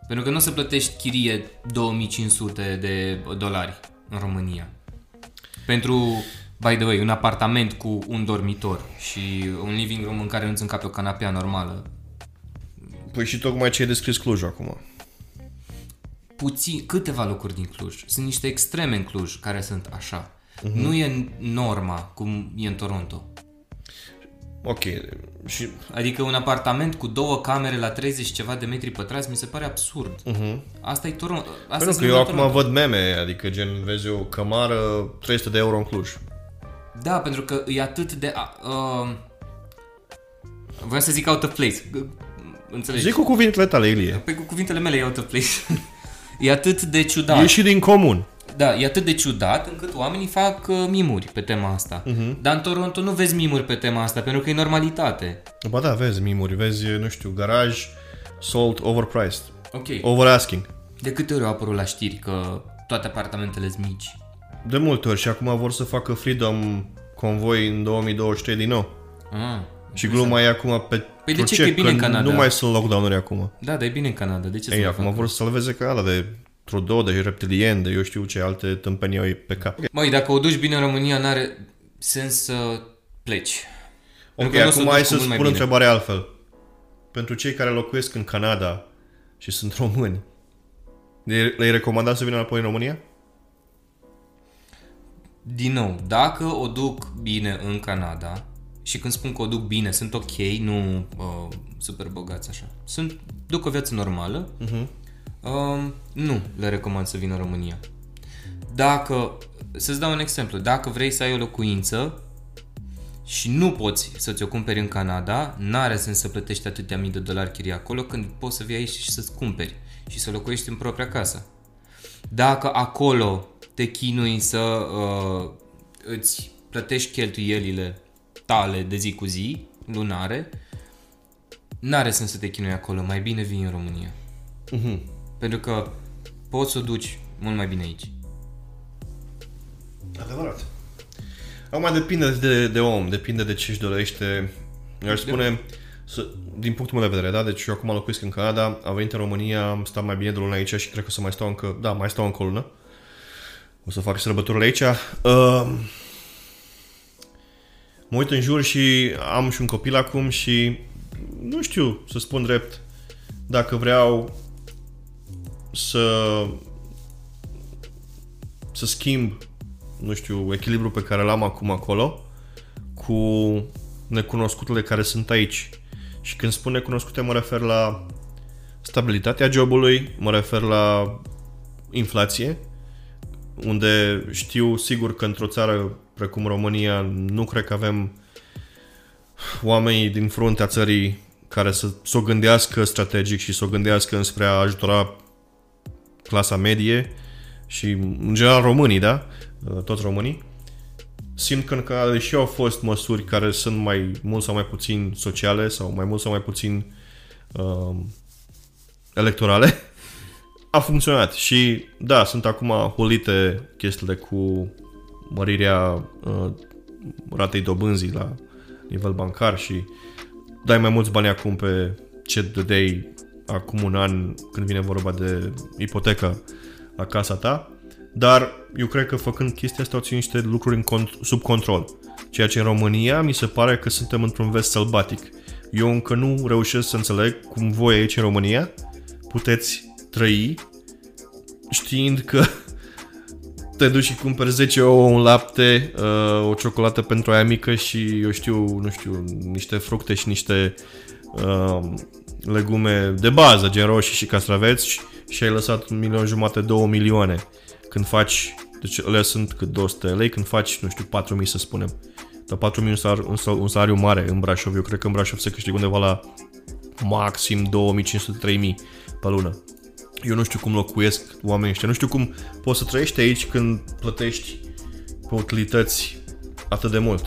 Pentru că nu o să plătești chirie 2500 de dolari în România. Pentru, by the way, un apartament cu un dormitor și un living room în care nu-ți încape o canapea normală. Păi și tocmai ce ai descris Cluj acum. Puțin, câteva locuri din Cluj. Sunt niște extreme în Cluj care sunt așa. Nu e norma cum e în Toronto. Ok. Și Adică un apartament cu două camere la 30 și ceva de metri pătrați mi se pare absurd. Uh-huh. Asta e Toronto. Asta Pentru că e eu acum Toronto. văd meme, adică gen vezi o cămară 300 de euro în Cluj. Da, pentru că e atât de... Uh, uh, voiam să zic out of place. G- Înțelegi? Zic cu cuvintele tale, Ilie. Păi cu cuvintele mele e out of place. e atât de ciudat. E și din comun. Da, e atât de ciudat încât oamenii fac uh, mimuri pe tema asta. Uh-huh. Dar în Toronto nu vezi mimuri pe tema asta, pentru că e normalitate. Ba da, vezi mimuri, vezi, nu știu, garaj sold overpriced. Ok. Over asking. De câte ori au apărut la știri că toate apartamentele sunt mici? De multe ori și acum vor să facă Freedom Convoy în 2023 din nou. Ah. Și gluma e acum pe Păi de ce? Că e bine că în Canada. nu mai sunt lockdown-uri acum. Da, dar e bine în Canada. De ce să Ei, nu acum facă? vor să salveze Canada de Trudeau, de reptilien, de eu știu ce alte tâmpenii au ei pe cap. Măi, dacă o duci bine în România, n-are sens să pleci. Ok, Pentru că nu o să acum o hai duci să cu mult mai spun bine. întrebarea altfel. Pentru cei care locuiesc în Canada și sunt români, le- le-ai recomanda să vină înapoi în România? Din nou, dacă o duc bine în Canada, și când spun că o duc bine, sunt ok, nu uh, super bogați așa. Sunt, duc o viață normală, uh-huh. uh, nu le recomand să vină în România. Dacă, să-ți dau un exemplu, dacă vrei să ai o locuință și nu poți să ți-o cumperi în Canada, n-are sens să plătești atâtea mii de dolari chirie acolo când poți să vii aici și să-ți cumperi și să locuiești în propria casă. Dacă acolo te chinui să uh, îți plătești cheltuielile tale de zi cu zi, lunare, n-are sens să te chinui acolo, mai bine vii în România. Mhm. Pentru că poți să o duci mult mai bine aici. Adevărat. Acum depinde de, de om, depinde de ce își dorește. Eu aș spune, să, din punctul meu de vedere, da? Deci eu acum locuiesc în Canada, am venit în România, am stat mai bine de o lună aici și cred că o să mai stau încă, da, mai stau încă o lună. O să fac sărbătorile aici. Uh, mă uit în jur și am și un copil acum și nu știu să spun drept dacă vreau să să schimb nu știu, echilibru pe care l-am acum acolo cu necunoscutele care sunt aici. Și când spun necunoscute mă refer la stabilitatea jobului, mă refer la inflație, unde știu sigur că într-o țară precum România nu cred că avem oamenii din fruntea țării care să s-o gândească strategic și să o gândească înspre a ajutora clasa medie și în general românii, da? Toți românii. Simt că în Canada, deși au fost măsuri care sunt mai mult sau mai puțin sociale sau mai mult sau mai puțin uh, electorale, a funcționat. Și da, sunt acum holite chestiile cu mărirea uh, ratei dobânzii la nivel bancar și dai mai mulți bani acum pe ce dădeai acum un an când vine vorba de ipotecă la casa ta, dar eu cred că făcând chestia asta au ținut niște lucruri în cont- sub control. Ceea ce în România mi se pare că suntem într-un vest sălbatic. Eu încă nu reușesc să înțeleg cum voi aici în România puteți trăi știind că te duci și cumperi 10 ouă, un lapte, uh, o ciocolată pentru aia mică și eu știu, nu știu, niște fructe și niște uh, legume de bază, gen roșii și castraveți și, și ai lăsat un milion jumate, două milioane când faci, deci ele sunt cât 200 lei, când faci, nu știu, 4000 să spunem. dar 4.000 un, sal, un, sal, un salariu mare în Brașov. Eu cred că în Brașov se câștigă undeva la maxim 2.500-3.000 pe lună. Eu nu știu cum locuiesc oamenii ăștia, nu știu cum poți să trăiești aici când plătești pe utilități atât de mult.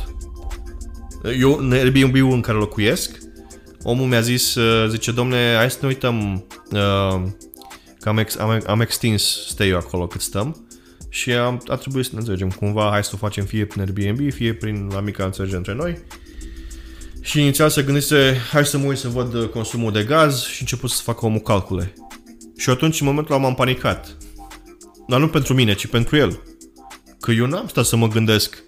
Eu, în Airbnb-ul în care locuiesc, omul mi-a zis, uh, zice, domne, hai să ne uităm uh, că am, ex, am, am extins stay-ul acolo cât stăm și am, a trebuit să ne înțelegem cumva, hai să o facem fie prin Airbnb, fie prin la mica înțelegere între noi. Și inițial se gândise, hai să mă uit să văd consumul de gaz și început să facă omul calcule. Și atunci, în momentul ăla, m-am panicat. Dar nu pentru mine, ci pentru el. Că eu n-am stat să mă gândesc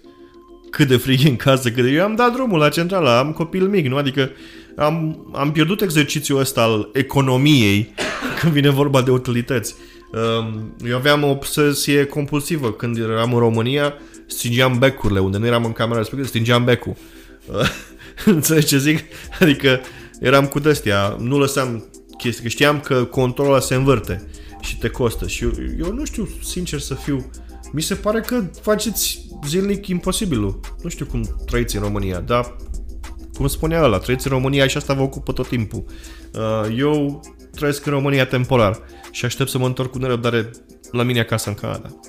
cât de frig e în casă, cât de... Eu am dat drumul la centrală, am copil mic, nu? Adică am, am pierdut exercițiul ăsta al economiei când vine vorba de utilități. Um, eu aveam o obsesie compulsivă când eram în România, stingeam becurile, unde nu eram în camera respectivă, stingeam becul. Înțelegi ce zic? Adică eram cu destia, nu lăsam chestii, că știam că controlul se învârte și te costă. Și eu, eu nu știu, sincer să fiu, mi se pare că faceți zilnic imposibilul. Nu știu cum trăiți în România, dar cum spunea ăla, trăiți în România și asta vă ocupă tot timpul. Uh, eu trăiesc în România temporar și aștept să mă întorc cu nerăbdare la mine acasă în Canada.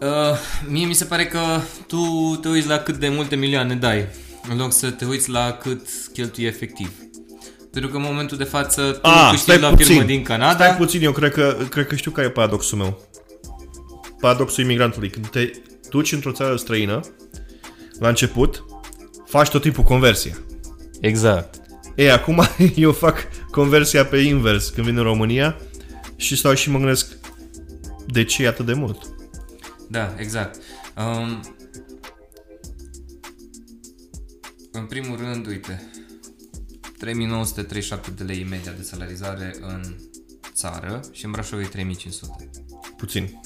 Uh, mie mi se pare că tu te uiți la cât de multe milioane dai, în loc să te uiți la cât cheltui efectiv. Pentru că în momentul de față tu Ah, câștigi stai la puțin. firmă din Canada. Stai puțin, eu cred că, cred că știu care e paradoxul meu. Paradoxul imigrantului. Când te duci într-o țară străină, la început, faci tot timpul conversia. Exact. Ei, acum eu fac conversia pe invers când vin în România și stau și mă gândesc de ce e atât de mult? Da, exact. Um, în primul rând, uite, 3937 de lei media de salarizare în țară și în Brașov e 3500 Puțin.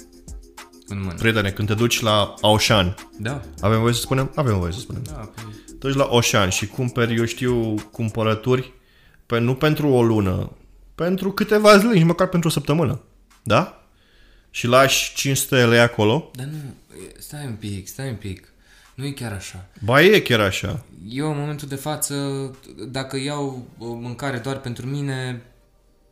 în mână. Prietene, când te duci la Auchan, Da. avem voie să spunem? Avem voie să spunem. Da, pe... Te duci la Auchan și cumperi, eu știu, cumpărături pe, nu pentru o lună, pentru câteva zile, nici măcar pentru o săptămână. Da? Și lași 500 lei acolo. Dar nu, e- stai un pic, stai un pic. Nu e chiar așa. Ba e chiar așa. Eu, în momentul de față, dacă iau o mâncare doar pentru mine,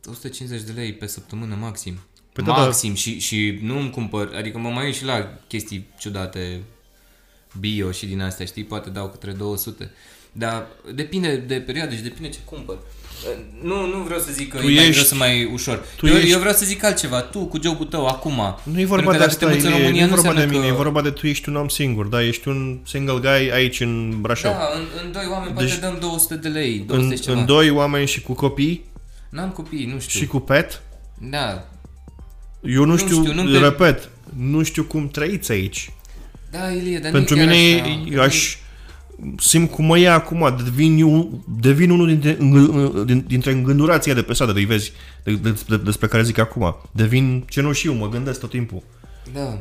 150 de lei pe săptămână maxim. Păi da, da. maxim și, și nu îmi cumpăr, adică mă mai uit și la chestii ciudate bio și din astea, știi, poate dau către 200. Dar depinde de perioadă și depinde ce cumpăr. Nu, nu vreau să zic că Tu e mai ești- greu să mai ușor. tu Eu, ești- eu vreau să zic altceva. Tu, cu jobul tău, acum. Nu e vorba Pentru că de dacă asta, te muți în e, nu România, e nu vorba de înseamnă mine, că... e vorba de tu ești un om singur, da? Ești un single guy aici în Brașov. Da, în, în doi oameni Deci- poate dăm 200 de lei, 200 în, ceva. în doi oameni și cu copii N-am copii, nu știu. și cu pet, Da, eu nu, știu, știu, nu te- repet, nu știu cum trăiți aici. da, Ilie, dar Pentru nu e chiar mine așa. eu aș simt cum mă ia acum, devin, eu, devin unul dintre, îngă- din- dintre îngândurații de pe stradă, de vezi, de, de, de, despre care zic acum. Devin cenușiu, mă gândesc tot timpul. Da.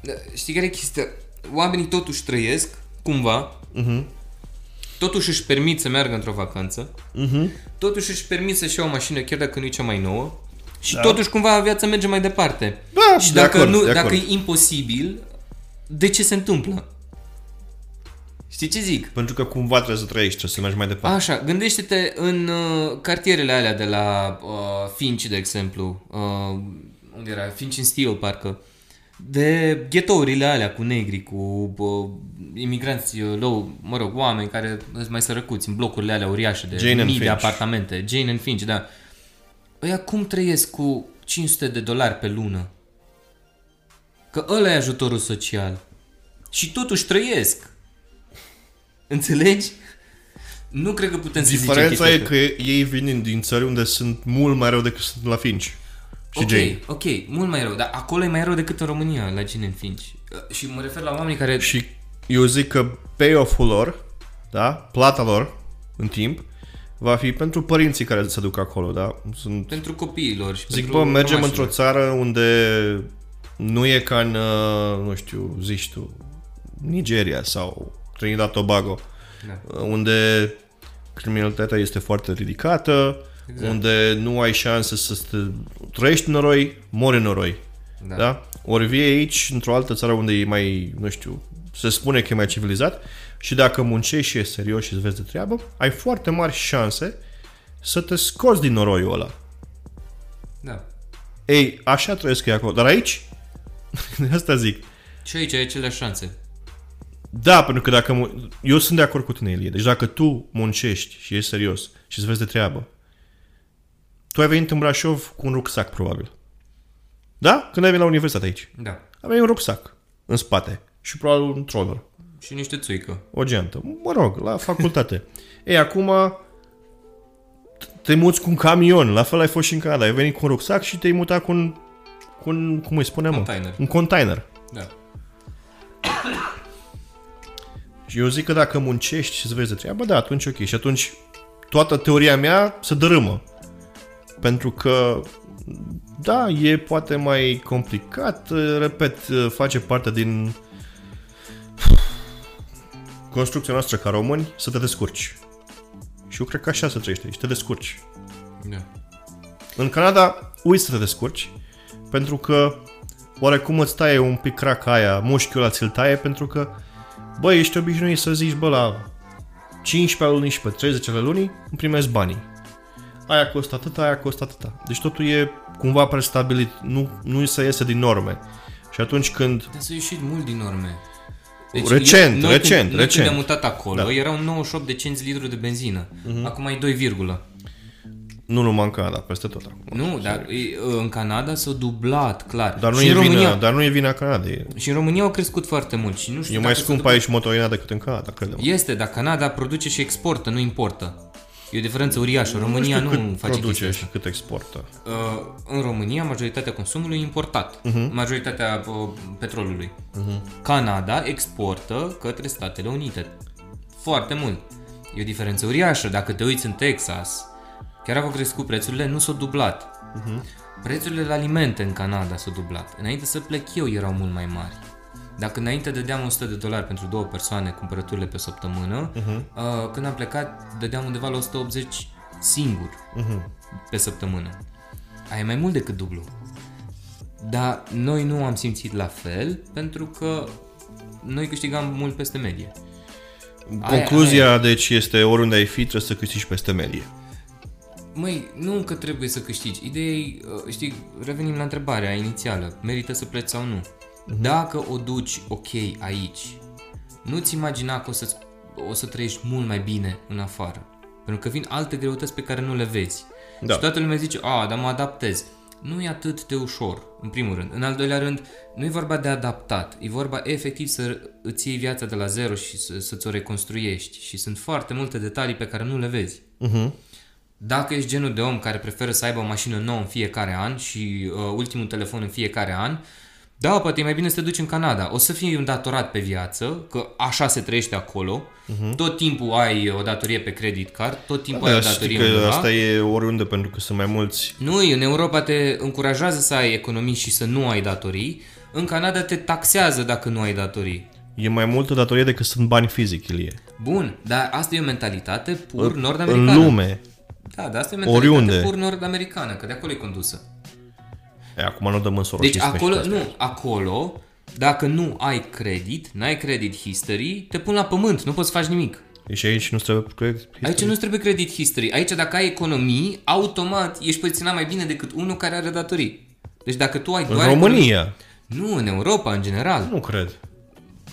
da. Știi care e chestia? Oamenii totuși trăiesc, cumva, Uh-huh. totuși își permit să meargă într-o vacanță, Uh-huh. totuși își permit să-și ia o mașină, chiar dacă nu e cea mai nouă, și Da. totuși cumva viața merge mai departe. Da, și de dacă, acord, nu, de dacă acord. e imposibil, de ce se întâmplă? Știi ce zic? Pentru că cumva trebuie să trăiești, trebuie să mergi mai departe. Așa, gândește-te în uh, cartierele alea de la uh, Finch, de exemplu, uh, unde era? Finch în Steel, parcă, de ghetourile alea cu negri, cu uh, imigranți uh, low, mă rog, oameni care sunt mai sărăcuți în blocurile alea uriașe de Jane and mii de Finch. apartamente. Jane and Finch, da. Ăia cum trăiesc cu 500 de dolari pe lună? Că ăla e ajutorul social. Și totuși trăiesc. Înțelegi? Nu cred că putem să zicem Diferența chestia e asta. că ei vin din țări unde sunt mult mai rău decât sunt la Finch. Și ok, Jane. ok, mult mai rău, dar acolo e mai rău decât în România, la Gene Finch. Uh, Și mă refer la oamenii care... Și eu zic că payoff-ul lor, da, plata lor, în timp, va fi pentru părinții care se duc acolo, da? Sunt Pentru copiilor și Zic, pentru bă, mergem cămașilor. într-o țară unde nu e ca în, uh, nu știu, zici tu, Nigeria sau Trinidad Tobago, Da. uh, unde criminalitatea este foarte ridicată, exact. unde nu ai șanse să te... trăiești în noroi, mori în noroi. Da. Da. da? Ori vii aici, într-o altă țară unde e mai, nu știu, se spune că e mai civilizat și dacă muncești și ești serios și îți vezi de treabă, ai foarte mari șanse să te scoți din noroiul ăla. Da. Ei, așa trăiesc ei acolo. Dar aici, de asta zic, Și aici ai aceleași șanse. Da, pentru că dacă... mu- Eu sunt de acord cu tine, Elie. Deci dacă tu muncești și ești serios și îți vezi de treabă, tu ai venit în Brașov cu un rucsac, probabil. Da? Când ai venit la universitate aici. Da. Aveai un rucsac în spate și probabil un troller. Și niște țuică. O geantă. Mă rog, la facultate. Ei, acum te muți cu un camion. La fel ai fost și în Canada. Ai venit cu un rucsac și te-ai mutat cu un... Cu un cum îi spunem? mă? Container. Un container. Da. Și eu zic că dacă muncești și îți vezi de treabă, da, atunci ok. Și atunci toată teoria mea se dărâmă. Pentru că, da, e poate mai complicat, repet, face parte din construcția noastră ca români să te descurci. Și eu cred că așa se trăiește aici, te descurci. Da. În Canada, uiți să te descurci, pentru că oarecum îți taie un pic craca aia, mușchiul ăla ți-l taie, pentru că, bă, ești obișnuit să zici, bă, la 15 luni și pe 30 ale lunii îmi primesc banii. Aia costă atâta, aia costă atâta. Deci totul e cumva prestabilit, nu, nu se iese din norme. Și atunci când... Dar s-a ieșit mult din norme. Recent, noi recent, când, noi recent. când ne-am mutat acolo, Da. da. erau 98 de cenți litru de benzină. Acum e 2, virgulă. Nu numai în Canada, peste tot acum. Nu, dar e, în Canada s-a dublat, clar. Dar nu, și e în vina, România, dar nu e vina Canadei. Și în România au crescut foarte mult și nu știu E dacă mai s-a scump dublat. aici motoina decât în Canada, credem. Este, dar Canada produce și exportă, nu importă. E o diferență uriașă. România nu, știu cât face produce chestia și asta. cât exportă. Uh, în România, majoritatea consumului e importat. Mhm. Uh-huh. Majoritatea uh, petrolului. Uh-huh. Canada exportă către Statele Unite. Foarte mult. E o diferență uriașă. Dacă te uiți în Texas, chiar dacă au crescut prețurile, nu s-au dublat. Uh-huh. Prețurile la alimente în Canada s-au dublat. Înainte să plec eu erau mult mai mari. Dacă înainte dădeam 100 de dolari pentru două persoane cumpărăturile pe săptămână, uh-huh. uh, când am plecat dădeam undeva la 180 singur Mhm. pe săptămână. Aia e mai mult decât dublu. Dar noi nu am simțit la fel pentru că noi câștigam mult peste medie. Aia- Concluzia, deci, este oriunde ai fi, trebuie să câștigi peste medie. Măi, nu că trebuie să câștigi. Ideea e, uh, știi, revenim la întrebarea inițială. Merită să pleci sau nu? Dacă o duci ok aici, nu-ți imagina că o să, o să trăiești mult mai bine în afară. Pentru că vin alte greutăți pe care nu le vezi. Da. Și toată lumea zice, a, dar mă adaptez. Nu e atât de ușor, în primul rând. În al doilea rând, nu e vorba de adaptat. E vorba efectiv să îți iei viața de la zero și să, să-ți o reconstruiești. Și sunt foarte multe detalii pe care nu le vezi. Uh-huh. Dacă ești genul de om care preferă să aibă o mașină nouă în fiecare an și uh, ultimul telefon în fiecare an, da, poate e mai bine să te duci în Canada. O să fii îndatorat pe viață, că așa se trăiește acolo. Uh-huh. Tot timpul ai o datorie pe credit card, tot timpul ai o Da, știi datorie că undeva. asta e oriunde, pentru că sunt mai mulți. Nu, în Europa te încurajează să ai economii și să nu ai datorii. În Canada te taxează dacă nu ai datorii. E mai multă datorie decât sunt bani fizic, Ilie. Bun, dar asta e o mentalitate pur În nord-americană. lume. Da, dar asta e o mentalitate Oriunde. pur nord-americană, că de acolo e condusă. E, acum nu dăm în Soros Deci și acolo, specii nu, acolo, dacă nu ai credit, n-ai credit history, te pun la pământ, nu poți să faci nimic. Deci aici nu trebuie cred, Aici nu trebuie credit history. Aici dacă ai economii, automat ești poziționat mai bine decât unul care are datorii. Deci dacă tu ai În doar România. Economii, nu, în Europa, în general. Nu cred.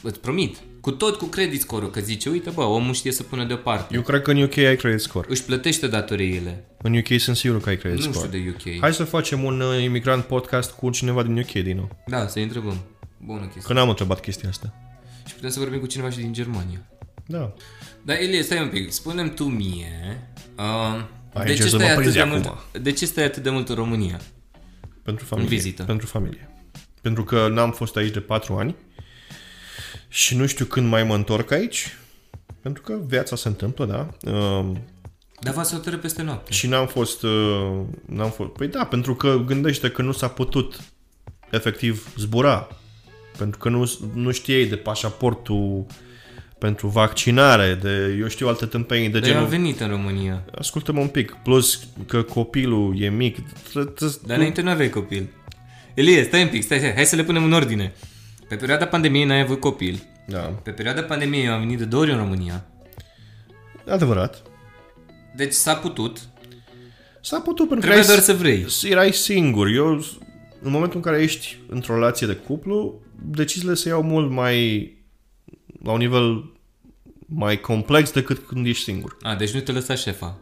Îți promit. Cu tot cu credit score că zice, uite bă, omul știe să pună deoparte. Eu cred că în UK ai credit score. Își plătește datoriile. În UK sunt sigur că ai credit Nu score. știu de UK. Hai să facem un uh, imigrant podcast cu cineva din UK din nou. Da, să-i întrebăm. Bună chestie. Că n-am întrebat chestia asta. Și putem să vorbim cu cineva și din Germania. Da. Dar Elie, stai un pic, spune tu mie, uh, Ai de, ce ce să mă stai atât prinzi de acum. mult, de ce stai atât de mult în România? Pentru familie. vizită. Pentru familie. Pentru că n-am fost aici de patru ani și nu știu când mai mă întorc aici. Pentru că viața se întâmplă, da. Uh, Dar v-ați hotărât peste noapte. și n-am fost, uh, n-am fost... Păi da, pentru că gândește că nu s-a putut efectiv zbura. Pentru că nu, nu știai de pașaportul pentru vaccinare, de, eu știu, alte tâmpenii de Dar eu am genul... venit în România. Ascultă-mă un pic. Plus că copilul e mic. Tre- tre- Dar înainte nu aveai copil. Elie, stai un pic, stai, stai, hai să le punem în ordine. Pe perioada pandemiei n-ai avut copil. Da. Pe perioada pandemiei eu am venit de două ori în România. Adevărat. Deci s-a putut. S-a putut pentru Trebuie că doar ai- să vrei. erai singur. Eu, în momentul în care ești într-o relație de cuplu, deciziile se iau mult mai la un nivel mai complex decât când ești singur. A, deci nu te lăsa șefa.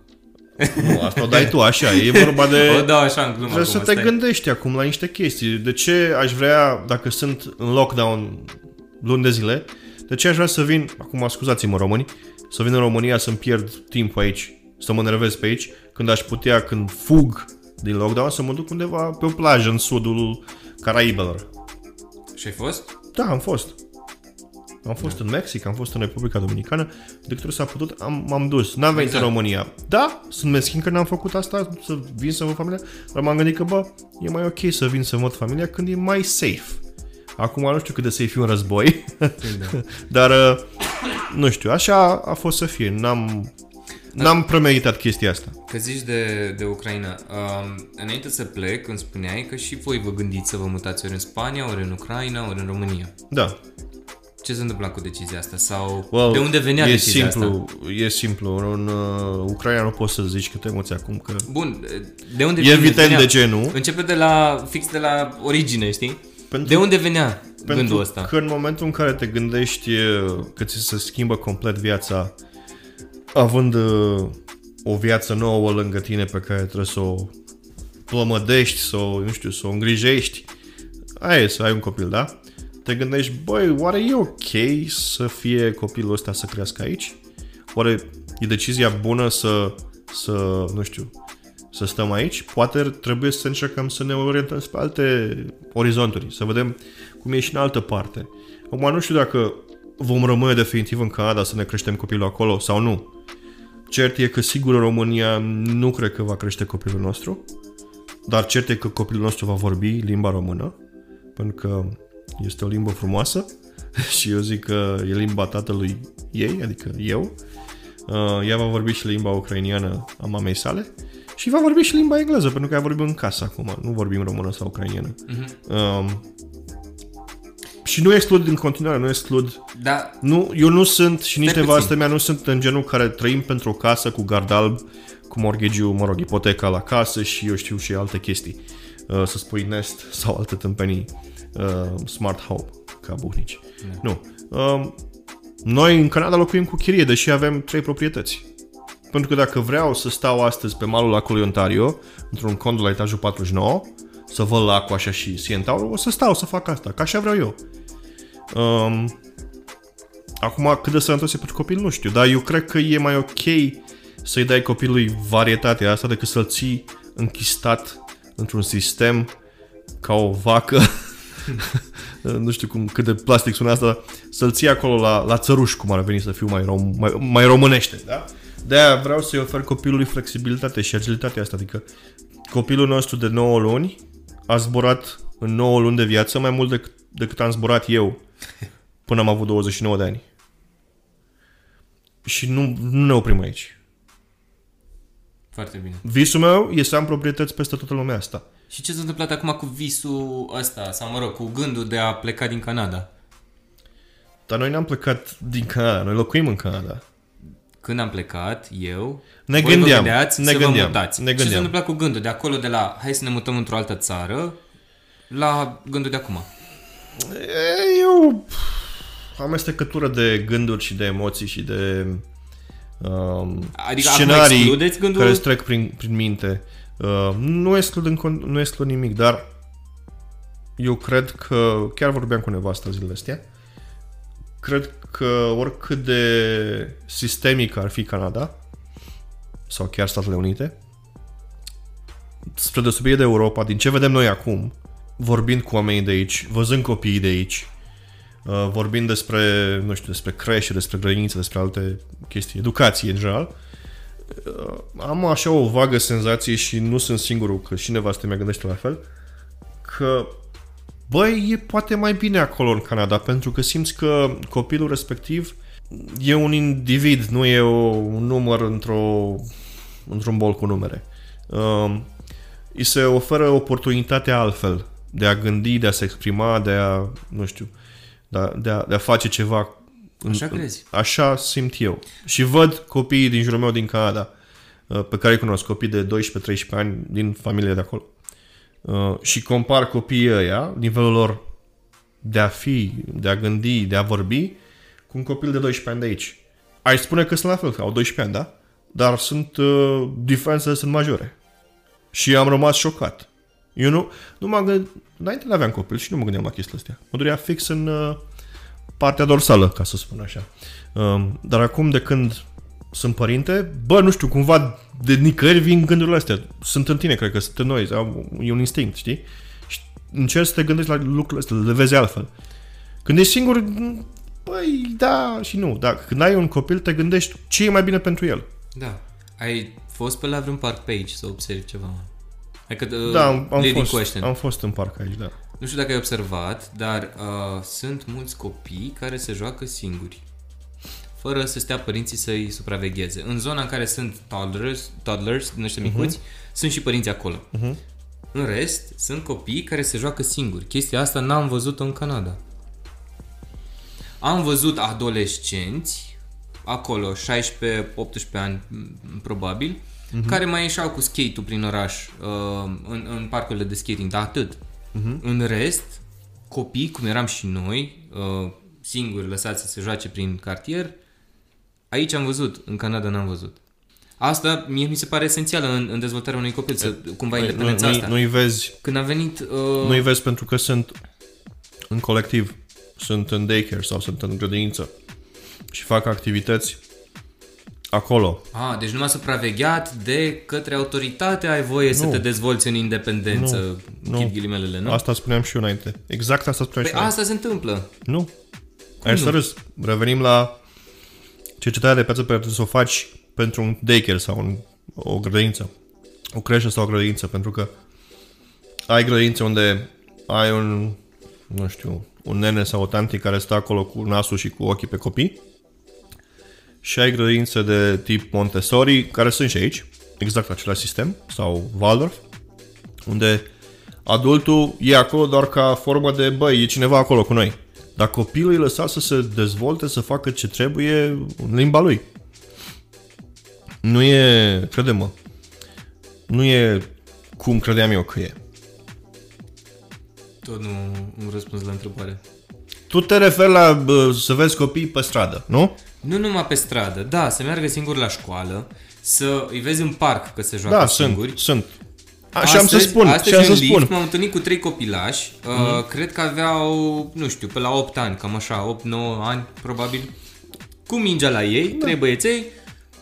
Nu, asta o dai tu așa, e vorba de... O dau așa în glumă Trebuie acum, să te stai. gândești acum la niște chestii. De ce aș vrea, dacă sunt în lockdown luni de zile, de ce aș vrea să vin, acum scuzați-mă români, să vin în România să-mi pierd timp aici, să mă nervez pe aici, când aș putea, când fug din lockdown, să mă duc undeva pe o plajă în sudul Caraibelor. Și ai fost? Da, am fost. Am fost în Mexic, am fost în Republica Dominicană, de câte ori s-a putut, am, m-am dus. N-am venit Exact. în România. Da, sunt meschin că n-am făcut asta, să vin să văd familia, dar m-am gândit că, bă, e mai ok să vin să văd familia când e mai safe. Acum nu știu cât de safe e un război, Da. dar uh, nu știu, așa a fost să fie. N-am, n-am premeditat chestia asta. Că zici de, de Ucraina. Um, înainte să plec, îmi spuneai că și voi vă gândiți să vă mutați ori în Spania, ori în Ucraina, ori în România. Da. Ce se întâmpla cu decizia asta? Sau Well, de unde venea e decizia simplu, asta? E simplu. În uh, Ucraina nu poți să zici că te muți acum, că Bun, de unde e vine- evident venea? de ce nu. Începe de la, fix de la origine, știi? Pentru- de unde venea Pentru gândul ăsta? că în momentul în care te gândești e, că ți se schimbă complet viața, având uh, o viață nouă lângă tine pe care trebuie să o plămădești, să o, nu știu, să o îngrijești, aia e să ai un copil, da? Te gândești, băi, oare e ok să fie copilul ăsta să crească aici? Oare e decizia bună să, să nu știu, să stăm aici? Poate trebuie să încercăm să ne orientăm spre alte orizonturi, să vedem cum e și în altă parte. Acum nu știu dacă vom rămâne definitiv în Canada să ne creștem copilul acolo sau nu. Cert e că sigur în România nu cred că va crește copilul nostru, dar cert e că copilul nostru va vorbi limba română, pentru că este o limbă frumoasă și eu zic că e limba tatălui ei, adică eu. Uh, ea va vorbi și limba ucrainiană a mamei sale și va vorbi și limba engleză, pentru că ea vorbim în casă acum, nu vorbim română sau ucrainiană. Um, și nu exclud în continuare, nu exclud Da, nu, eu nu sunt și nici Stai nevastă puțin. mea nu sunt în genul care trăim pentru o casă cu gard alb, cu mortgage mă rog, ipoteca la casă și eu știu și alte chestii. Uh, să spui nest sau alte tâmpenii uh, smart home, ca buhnici. Nu. Um, noi în Canada locuim cu chirie, deși avem trei proprietăți. Pentru că dacă vreau să stau astăzi pe malul lacului Ontario, într-un condo la etajul 49, să văd lacul așa și CN Tower, o să stau să fac asta, că așa vreau eu. Um, acum, cât de sănătos e pentru copil, nu știu, dar eu cred că e mai ok să-i dai copilului varietatea asta decât să-l ții închistat într-un sistem ca o vacă nu știu cum, cât de plastic sună asta, să-l ții acolo la, la țăruș, cum ar veni să fiu mai, rom, mai, mai românește, da? De-aia vreau să-i ofer copilului flexibilitate și agilitatea asta, adică copilul nostru de 9 luni a zburat în 9 luni de viață mai mult decât, decât am zburat eu până am avut 29 de ani. Și nu, nu ne oprim aici. foarte bine. Visul meu e să am proprietăți peste toată lumea asta. Și ce s-a întâmplat acum cu visul ăsta, sau mă rog, cu gândul de a pleca din Canada? Dar noi n-am plecat din Canada, noi locuim în Canada. Când am plecat, eu, Ne voi gândeam, vă gândeați ne să gândeam, vă mutați. ne Ce s-a gândeam. întâmplat cu gândul de acolo, de la hai să ne mutăm într-o altă țară, la gândul de acum? E, eu amestecătură de gânduri și de emoții și de um, Adică acum scenarii excludeți gândul? care îți trec prin, prin minte. Uh, nu, exclud în, con- nu exclud nimic, dar eu cred că, chiar vorbeam cu nevasta zilele astea, cred că oricât de sistemic ar fi Canada, sau chiar Statele Unite, spre deosebire de Europa, din ce vedem noi acum, vorbind cu oamenii de aici, văzând copiii de aici, uh, vorbind despre, nu știu, despre creșe, despre grădinițe, despre alte chestii, educație în general, uh, am așa o vagă senzație și nu sunt singurul, că și nevastă mea gândește la fel, că băi, e poate mai bine acolo în Canada, pentru că simți că copilul respectiv e un individ, nu e o, un număr într-o, într-un bol cu numere. Um, îi se oferă oportunitatea altfel de a gândi, de a se exprima, de a, nu știu, de a, de a, de a face ceva. În- Așa în- crezi? Așa simt eu. Și văd copiii din jurul meu din Canada, uh, pe care îi cunosc, copii de 12-13 ani din familie de acolo. Uh, Și compar copiii ăia, nivelul lor de a fi, de a gândi, de a vorbi, cu un copil de 12 ani de aici. Ai spune că sunt la fel, că au 12 ani, da? Dar sunt, uh, diferențele sunt majore. Și am rămas șocat. Eu nu, nu m-am gândit, înainte nu aveam copil și nu mă gândeam la chestiile astea. Mă durea fix în uh, partea dorsală, ca să spun așa. Um, dar acum de când sunt părinte, bă, nu știu, cumva de nicăieri vin gândurile astea. Sunt în tine, cred că sunt în noi, au- e un instinct, știi? Și încerci să te gândești la lucrurile astea, le vezi altfel. Când ești singur, băi, da și nu. Dar când ai un copil, te gândești ce e mai bine pentru el. Da. Ai fost pe la vreun parc pe aici să observi ceva? Adică, uh, Da, am, am, leading fost, question. am fost în parc aici, da. Nu știu dacă ai observat, dar uh, sunt mulți copii care se joacă singuri. Fără să stea părinții să-i supravegheze. În zona în care sunt toddlers, toddlers din ăștia micuți, sunt și părinții acolo. În rest, sunt copii care se joacă singuri. Chestia asta n-am văzut-o în Canada. Am văzut adolescenți, acolo, 16-18 ani m, probabil, care mai ieșeau cu skate-ul prin oraș, uh, în, în parcurile de skating, dar atât. În rest, copii, cum eram și noi, uh, singuri lăsați să se joace prin cartier, aici am văzut, în Canada n-am văzut. Asta mie mi se pare esențială în, în dezvoltarea unui copil, să cumva Nu, independența nu, asta. nu-i vezi, Când a venit... Uh, nu-i vezi pentru că sunt în colectiv, sunt în daycare sau sunt în grădiniță și fac activități acolo. A, deci numai supravegheat de către autoritate ai voie să Nu. te dezvolți în independență, Nu. închid ghilimelele, nu? Asta spuneam și eu înainte. Exact asta spuneam Păi și eu. asta se întâmplă. Nu. Ai să râs. Revenim la cercetarea de piață pe care trebuie să o faci pentru un daycare sau un, o grădiniță. O creșă sau o grădiniță, pentru că ai grădinițe unde ai un, nu știu, un nene sau o tanti care stă acolo cu nasul și cu ochii pe copii și ai grădinițe de tip Montessori, care sunt și aici, exact același sistem, sau Waldorf, unde adultul e acolo doar ca formă de, băi, e cineva acolo cu noi. Dar copilul e lăsat să se dezvolte, să facă ce trebuie în limba lui. Nu e, crede-mă, nu e cum credeam eu că e. Tot nu un răspuns la întrebare. Tu te referi la bă, să vezi copii pe stradă, nu? Nu numai pe stradă, da, să meargă singur la școală, să îi vezi în parc că se joacă Da, singuri. sunt, sunt. A, și am să spun, astăzi și am să în spun. lift m-am întâlnit cu trei copilași, mm-hmm. uh, cred că aveau, nu știu, pe la 8 ani, cam așa, 8-9 ani, probabil, cu mingea la ei, da. trei băieței,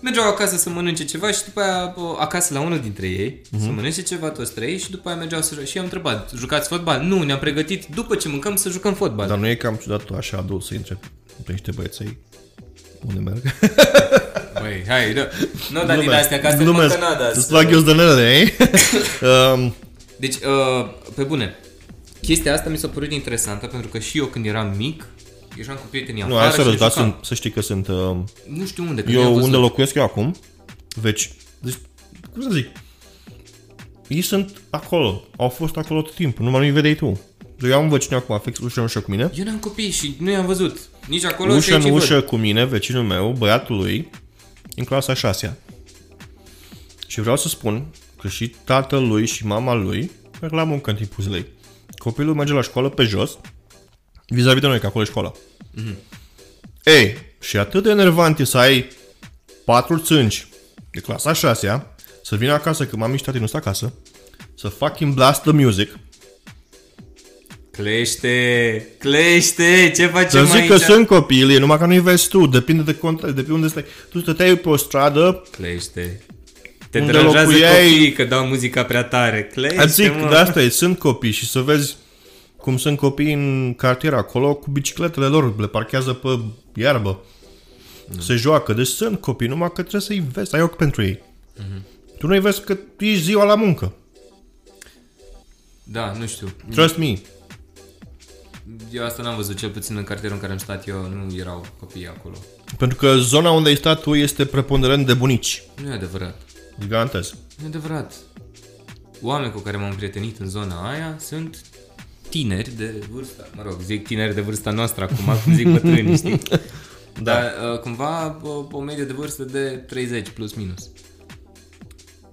mergeau acasă să mănânce ceva și după aia uh, acasă la unul dintre ei, mm-hmm. să mănânce ceva toți trei și după aia mergeau să joace. Și i-am întrebat, jucați fotbal? Nu, ne-am pregătit după ce mâncăm să jucăm fotbal. Dar nu e cam ciudat tu așa adult să intre pe niște băieței unde merg? Băi, hai, da. Nu, dar din astea, că asta e în Glumesc. Canada. Îți plac eu de nele, ei? um, Deci, uh, pe bune, chestia asta mi s-a părut interesantă pentru că și eu când eram mic, ieșeam cu prietenii nu, afară hai să și răs, dar jucam. sunt, să știi că sunt... Um, Nu știu unde, că nu am eu văzut. unde locuiesc eu acum, veci, deci, cum să zic, ei sunt acolo, au fost acolo tot timpul, numai nu-i vedeai tu. Eu am vecinul acum, fix ușă în ușă cu mine, Eu n-am copii și nu i-am văzut. Nici acolo și ușă aici în îi văd. ușă cu mine, vecinul meu, băiatul lui, în clasa 6 Și vreau să spun că și tatăl lui și mama lui merg la muncă în timpul zilei. Copilul merge la școală pe jos, vis-a-vis de noi, că acolo e școala. Mhm. Ei, și atât de enervant e să ai patru țânci de clasa 6 să vină acasă, că mami și tati nu sunt acasă, să fucking blast the music, Clește, clește, ce să facem zic aici? că sunt copii, e numai că nu-i vezi tu, depinde de context, de pe unde stai. Tu stăteai pe o stradă, Clește. Te Unde deranjează locuiai- copiii că dau muzica prea tare. Clește, Îți zic, mă. de asta e, sunt copii și să vezi cum sunt copii în cartier acolo cu bicicletele lor, le parchează pe iarbă. Se joacă, deci sunt copii, numai că trebuie să-i vezi, ai ochi pentru ei. Tu nu-i vezi că ești ziua la muncă. Da, nu știu. Trust me. Eu asta n-am văzut, cel puțin în cartierul în care am stat eu, nu erau copii acolo. Pentru că zona unde ai stat tu este preponderent de bunici. Nu e adevărat. Îți garantez. Nu e adevărat. Oameni cu care m-am prietenit în zona aia sunt tineri de vârsta, mă rog, zic tineri de vârsta noastră acum, cum zic bătrâni, știi? Da. Dar uh, cumva o, o medie de vârstă de 30 plus minus.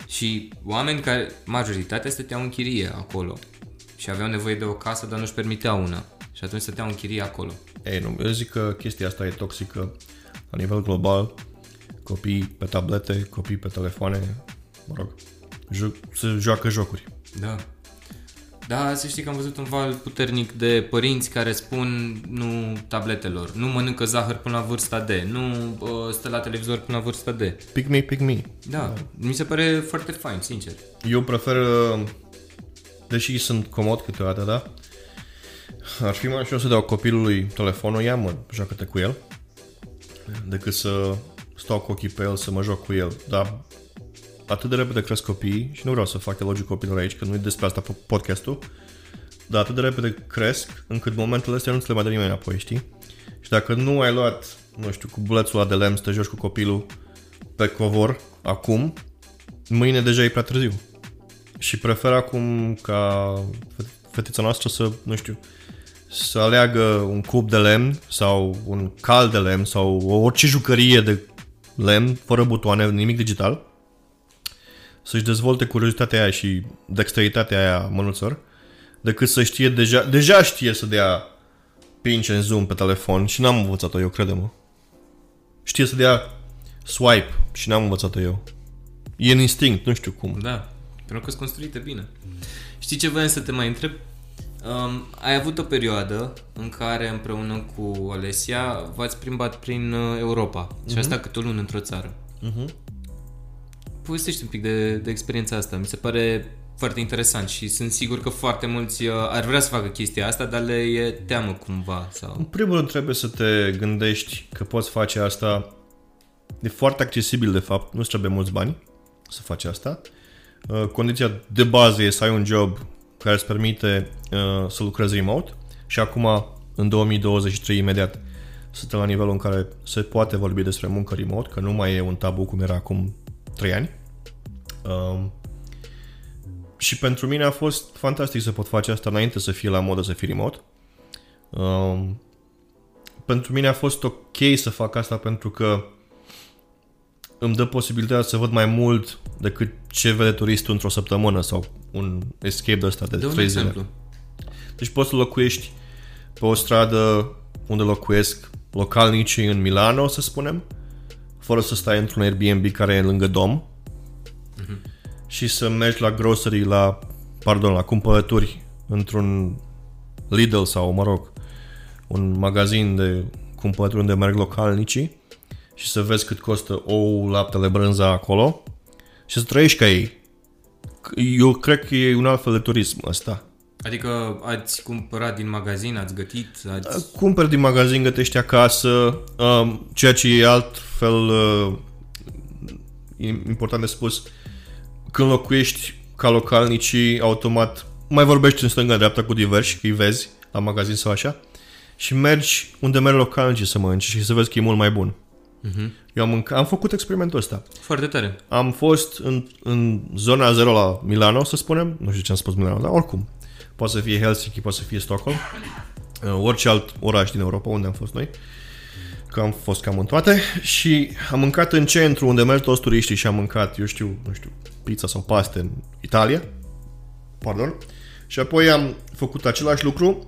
Și oameni care, majoritatea stăteau în chirie acolo și aveau nevoie de o casă, dar nu-și permiteau una. Și atunci stăteau în chirie acolo. Ei, nu, eu zic că chestia asta e toxică la nivel global. Copii pe tablete, copii pe telefoane, mă rog, jo- se joacă jocuri. Da. Da, să știi că am văzut un val puternic de părinți care spun nu tabletelor, nu mănâncă zahăr până la vârsta de, nu uh, stă la televizor până la vârsta de. Pick me, pick me. Da, mi se pare foarte fain, sincer. Eu prefer, uh, deși sunt comod câteodată, da? Ar fi mai ușor să dau copilului telefonul, ia mă, joacă-te cu el, decât să stau cu ochii pe el, să mă joc cu el. Dar atât de repede cresc copiii, și nu vreau să fac elogiu copilor aici, că nu e despre asta podcastul, dar atât de repede cresc, încât momentele astea nu ți le mai dă nimeni înapoi, știi? Și dacă nu ai luat, nu știu, cu bulețul ăla de lemn să te joci cu copilul pe covor, acum, mâine deja e prea târziu. Și prefer acum ca fe- fetița noastră să, nu știu, să aleagă un cub de lemn sau un cal de lemn sau orice jucărie de lemn, fără butoane, nimic digital, să-și dezvolte curiozitatea aia și dexteritatea aia mănuțăr, decât să știe deja, deja știe să dea pinch în zoom pe telefon și n-am învățat-o eu, crede-mă. Știe să dea swipe și n-am învățat-o eu. E în instinct, nu știu cum. Da, pentru că sunt construite bine. Știi ce voiam să te mai întreb? Um, ai avut o perioadă în care împreună cu Alesia v-ați plimbat prin uh, Europa uh-huh. și asta câte o lună într-o țară. Uh-huh. Povestește un pic de, de experiența asta. Mi se pare foarte interesant și sunt sigur că foarte mulți uh, ar vrea să facă chestia asta, dar le e teamă cumva. Sau... În primul rând trebuie să te gândești că poți face asta. E foarte accesibil, de fapt. Nu-ți trebuie mulți bani să faci asta. Uh, Condiția de bază e să ai un job care îți permite uh, să lucrezi remote și acum, în 2023, imediat, suntem la nivelul în care se poate vorbi despre muncă remote, că nu mai e un tabu cum era acum 3 ani. Um, și pentru mine a fost fantastic să pot face asta înainte să fie la modă să fie remote. Um, pentru mine a fost ok să fac asta pentru că îmi dă posibilitatea să văd mai mult decât ce vede turistul într-o săptămână sau un escape de ăsta de De un 3 zile. exemplu. Deci poți să locuiești pe o stradă unde locuiesc localnicii în Milano, să spunem, fără să stai într-un Airbnb care e lângă dom și să mergi la grocery, la, pardon, la cumpărături într-un Lidl sau, mă rog, un magazin de cumpărături unde merg localnicii și să vezi cât costă ou, laptele, brânza acolo și să trăiești ca ei. Eu cred că e un alt fel de turism ăsta. Adică ați cumpărat din magazin, ați gătit, ați... Cumperi din magazin, gătești acasă, um, ceea ce e altfel uh, e important de spus. Când locuiești ca localnicii, automat mai vorbești în stânga-dreapta cu diversi, că îi vezi la magazin sau așa, și mergi unde merg localnicii să mănânci și să vezi că e mult mai bun. Uh-huh. Eu am, mânca, am făcut experimentul ăsta. Foarte tare. Am fost în, în zona 0 la Milano, să spunem. Nu știu ce am spus Milano, dar oricum. Poate să fie Helsinki, poate să fie Stockholm. Uh, orice alt oraș din Europa unde am fost noi. Că am fost cam în toate. Și am mâncat în centru unde merg toți turiștii și am mâncat, eu știu, nu știu, pizza sau paste în Italia. Pardon. Și apoi am făcut același lucru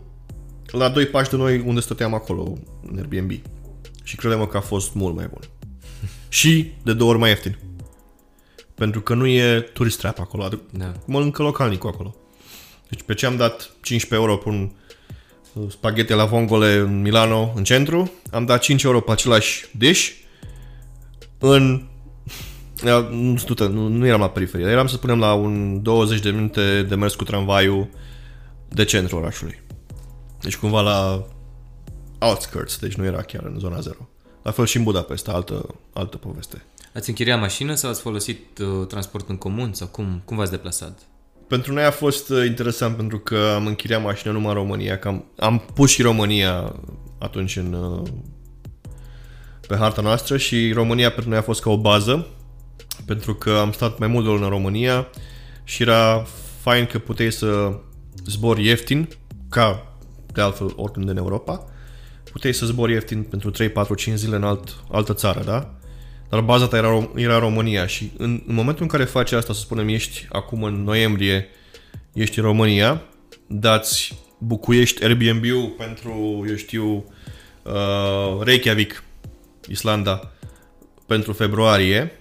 la doi pași de noi unde stăteam acolo, în Airbnb. Și credem că a fost mult mai bun. Și de două ori mai ieftin. Pentru că nu e turist trap acolo, adică Da. mănâncă localnicul acolo. Deci pe ce am dat 15 euro pe un uh, spaghetti la vongole în Milano, în centru, am dat 5 euro pe același dish în... uh, Nu, știu, nu, nu eram la periferie, eram să spunem la un 20 de minute de mers cu tramvaiul de centru orașului. Deci cumva la outskirts, deci nu era chiar în zona 0. La fel și în Budapesta, altă, altă poveste. Ați închiriat mașină sau ați folosit uh, transport în comun sau cum, cum v-ați deplasat? Pentru noi a fost uh, interesant pentru că am închiriat mașină numai în România, că am, am pus și România atunci în, uh, pe harta noastră și România pentru noi a fost ca o bază, pentru că am stat mai mult de o lună în România și era fain că puteai să zbori ieftin ca de altfel oricând în Europa, puteai să zbori ieftin pentru 3, 4, 5 zile în alt, altă țară, da? Dar baza ta era, Rom- era România și în, în momentul în care faci asta, să spunem, ești acum în noiembrie, ești în România, dați bucuiești Airbnb-ul pentru, eu știu, uh, Reykjavik, Islanda, pentru februarie,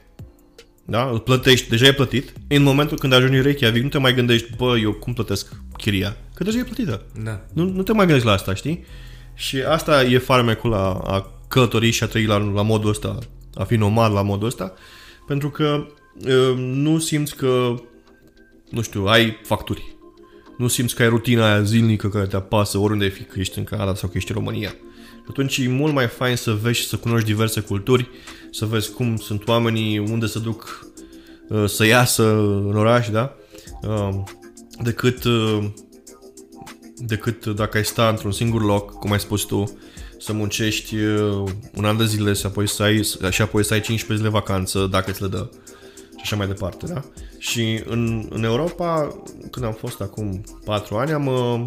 da? Îl plătești, deja e plătit. În momentul când ajungi în Reykjavik, nu te mai gândești, bă, eu cum plătesc chiria? Că deja e plătită. Da. Nu, nu te mai gândești la asta, știi? Și asta e farmecul la a călători și a trăi la, la modul ăsta, a fi nomad la modul ăsta, pentru că uh, nu simți că, nu știu, ai facturi. Nu simți că ai rutina aia zilnică care te apasă oriunde fi, că ești în Canada sau că ești în România. Și atunci e mult mai fain să vezi și să cunoști diverse culturi, să vezi cum sunt oamenii, unde se duc uh, să iasă în oraș, da? Uh, decât uh, decât dacă ai sta într-un singur loc, cum ai spus tu, să muncești uh, un an de zile și apoi să ai, și apoi să ai 15 zile vacanță, dacă ți le dă și așa mai departe, da? Și în, în Europa, când am fost acum 4 ani, am, uh,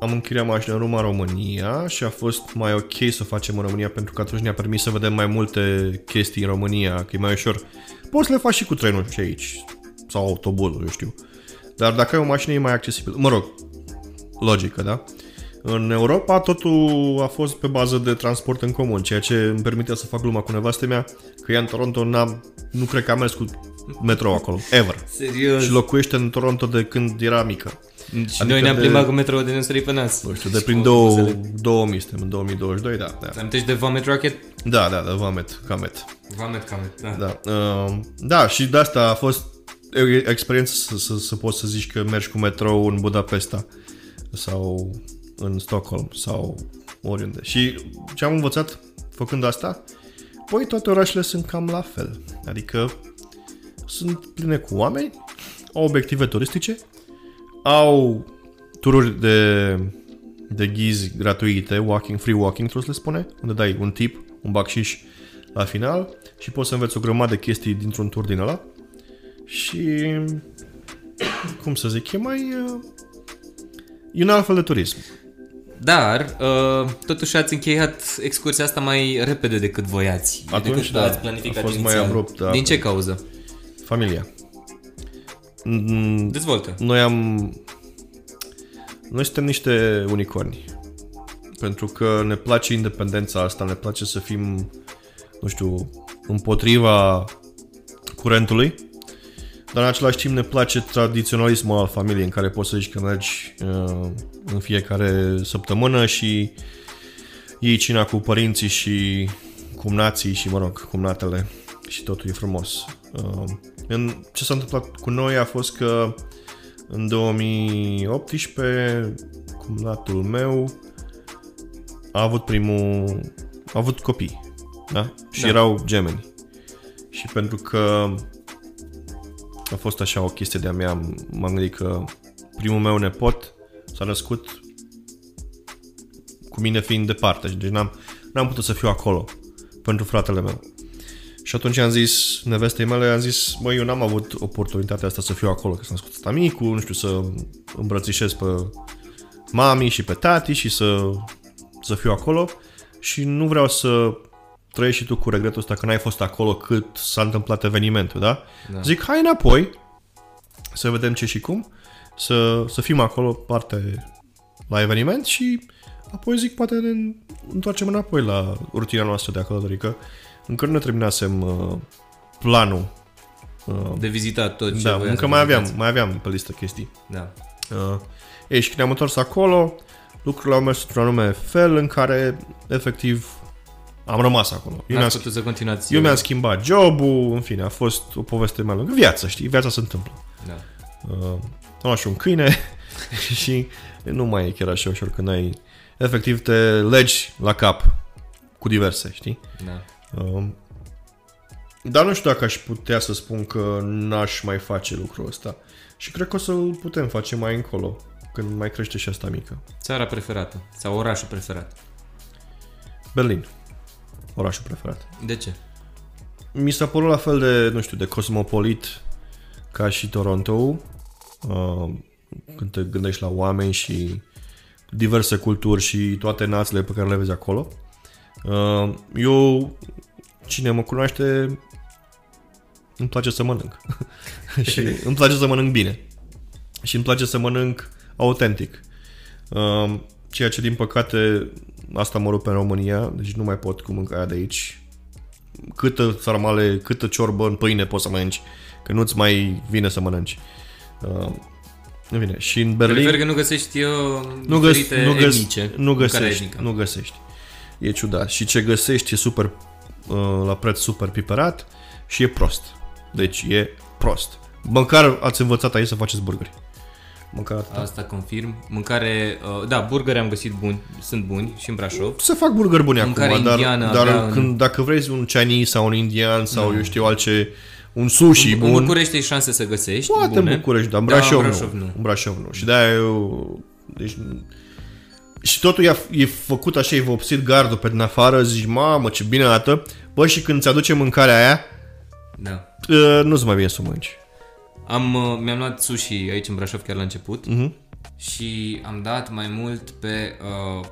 am închiriat mașină în Roma, România și a fost mai ok să facem în România pentru că atunci ne-a permis să vedem mai multe chestii în România, că e mai ușor. Poți să le faci și cu trenul și aici, sau autobuzul, eu știu. Dar dacă ai o mașină e mai accesibil. Mă rog, logică, da? În Europa totul a fost pe bază de transport în comun, ceea ce îmi permitea să fac gluma cu nevastă mea, că ea în Toronto n-am, nu cred că a mers cu metrou acolo, ever. Serios. Și locuiește în Toronto de când era mică. Și Adică noi ne-am de- plimbat cu metrou de ne pe nas. Nu știu, de Și prin cu două, autobuzele. 2000, suntem în 2022, da. Da, Îți amintești de Vamet Rocket? da, da, da Vamet, Camet. Vamet Camet, da. Da, uh, da și de asta a fost e- experiență să, să, să poți să zici că mergi cu metrou în Budapesta sau în Stockholm sau oriunde. Și ce am învățat făcând asta? Păi toate orașele sunt cam la fel. Adică sunt pline cu oameni, au obiective turistice, au tururi de, de ghizi gratuite, walking, free walking, trebuie să le spune, unde dai un tip, un bacșiș la final și poți să înveți o grămadă de chestii dintr-un tur din ăla și cum să zic, e mai uh, e un alt fel de turism. Dar, uh, totuși ați încheiat excursia asta mai repede decât voiați. Atunci, decât da, ați planificat a fost mai inițial. abrupt, da. Din ce cauză? Familia. Mm, Dezvoltă. Noi am... Noi suntem niște unicorni. Pentru că ne place independența asta, ne place să fim, nu știu, împotriva curentului, dar în același timp ne place tradiționalismul al familiei în care poți să zici că mergi uh, în fiecare săptămână și iei cina cu părinții și cumnații și, mă rog, cumnatele și totul e frumos. Uh, în, ce s-a întâmplat cu noi a fost că în 2018 cumnatul meu a avut primul a avut copii da? și Da. erau gemeni și pentru că a fost așa o chestie de-a mea m-am gândit că primul meu nepot s-a născut cu mine fiind departe deci n-am, n-am putut să fiu acolo pentru fratele meu. Și atunci am zis nevestei mele, am zis, măi, eu n-am avut oportunitatea asta să fiu acolo, că s-a născut tata nu știu, să îmbrățișez pe mami și pe tati și să, să fiu acolo și nu vreau să trăiești și tu cu regretul ăsta că n-ai fost acolo cât s-a întâmplat evenimentul, da? Da. Zic, hai înapoi să vedem ce și cum, să, să fim acolo parte la eveniment și apoi zic, poate ne întoarcem înapoi la rutina noastră de acolo, adică încă nu ne terminasem uh, planul. Uh, De vizitat tot ce da, voiați încă să mai aveam, vizitați. mai aveam pe listă chestii. Da. Uh, ei, și când ne-am întors acolo, lucrurile au mers într-un anume fel în care, efectiv, am rămas acolo. Eu mi-am, N-ați putut să continuați. eu mi-am schimbat jobul, în fine, a fost o poveste mai lungă. Viața, știi? Viața se întâmplă. Da. Uh, am luat și un câine și nu mai e chiar așa ușor când ai... Efectiv, te legi la cap cu diverse, știi? Da. Um, dar nu știu dacă aș putea să spun că n-aș mai face lucrul ăsta. Și cred că o să-l putem face mai încolo, când mai crește și asta mică. Țara preferată sau orașul preferat. Berlin. Orașul preferat. De ce? Mi s-a părut la fel de, nu știu, de cosmopolit ca și Toronto. Uh, când te gândești la oameni și diverse culturi și toate națiile pe care le vezi acolo. Uh, eu, cine mă cunoaște, îmi place să mănânc. și îmi place să mănânc bine. Și îmi place să mănânc autentic. Uh, ceea ce, din păcate, asta mă rupe în România, deci nu mai pot cu mâncarea de aici. Câtă sarmale, câtă ciorbă în pâine poți să mănânci, că nu-ți mai vine să mănânci. Uh, nu vine. Și în Berlin... Prefer că nu găsești uh, nu, găs, diferite nu, găs, etnice, nu mâncare găsești, etnică. nu găsești. E ciudat. Și ce găsești e super, uh, la preț super piperat și e prost. Deci e prost. Măcar ați învățat aici să faceți burgeri. Măcar atât. Asta confirm. Mâncare, uh, da, burgeri am găsit buni, sunt buni și în Brașov. Se fac burgeri bune Mâncare acum, dar, indiană dar avea în- când, dacă vrei un Chinese sau un indian sau eu știu altce, un sushi în, bun, în București ai șanse să găsești poate bune. în București, dar în Da, în Brașov, Brașov nu. nu. În Brașov nu. Și de-aia eu... Deci, și totul e, e făcut așa, e vopsit gardul pe din afară, zici, mamă, ce bine arată. Bă, și când ți aduce mâncarea aia, Da. uh, nu-ți mai bine să o mănânci. Am, uh, mi-am luat sushi aici în Brașov chiar la început Mhm. și am dat mai mult pe uh,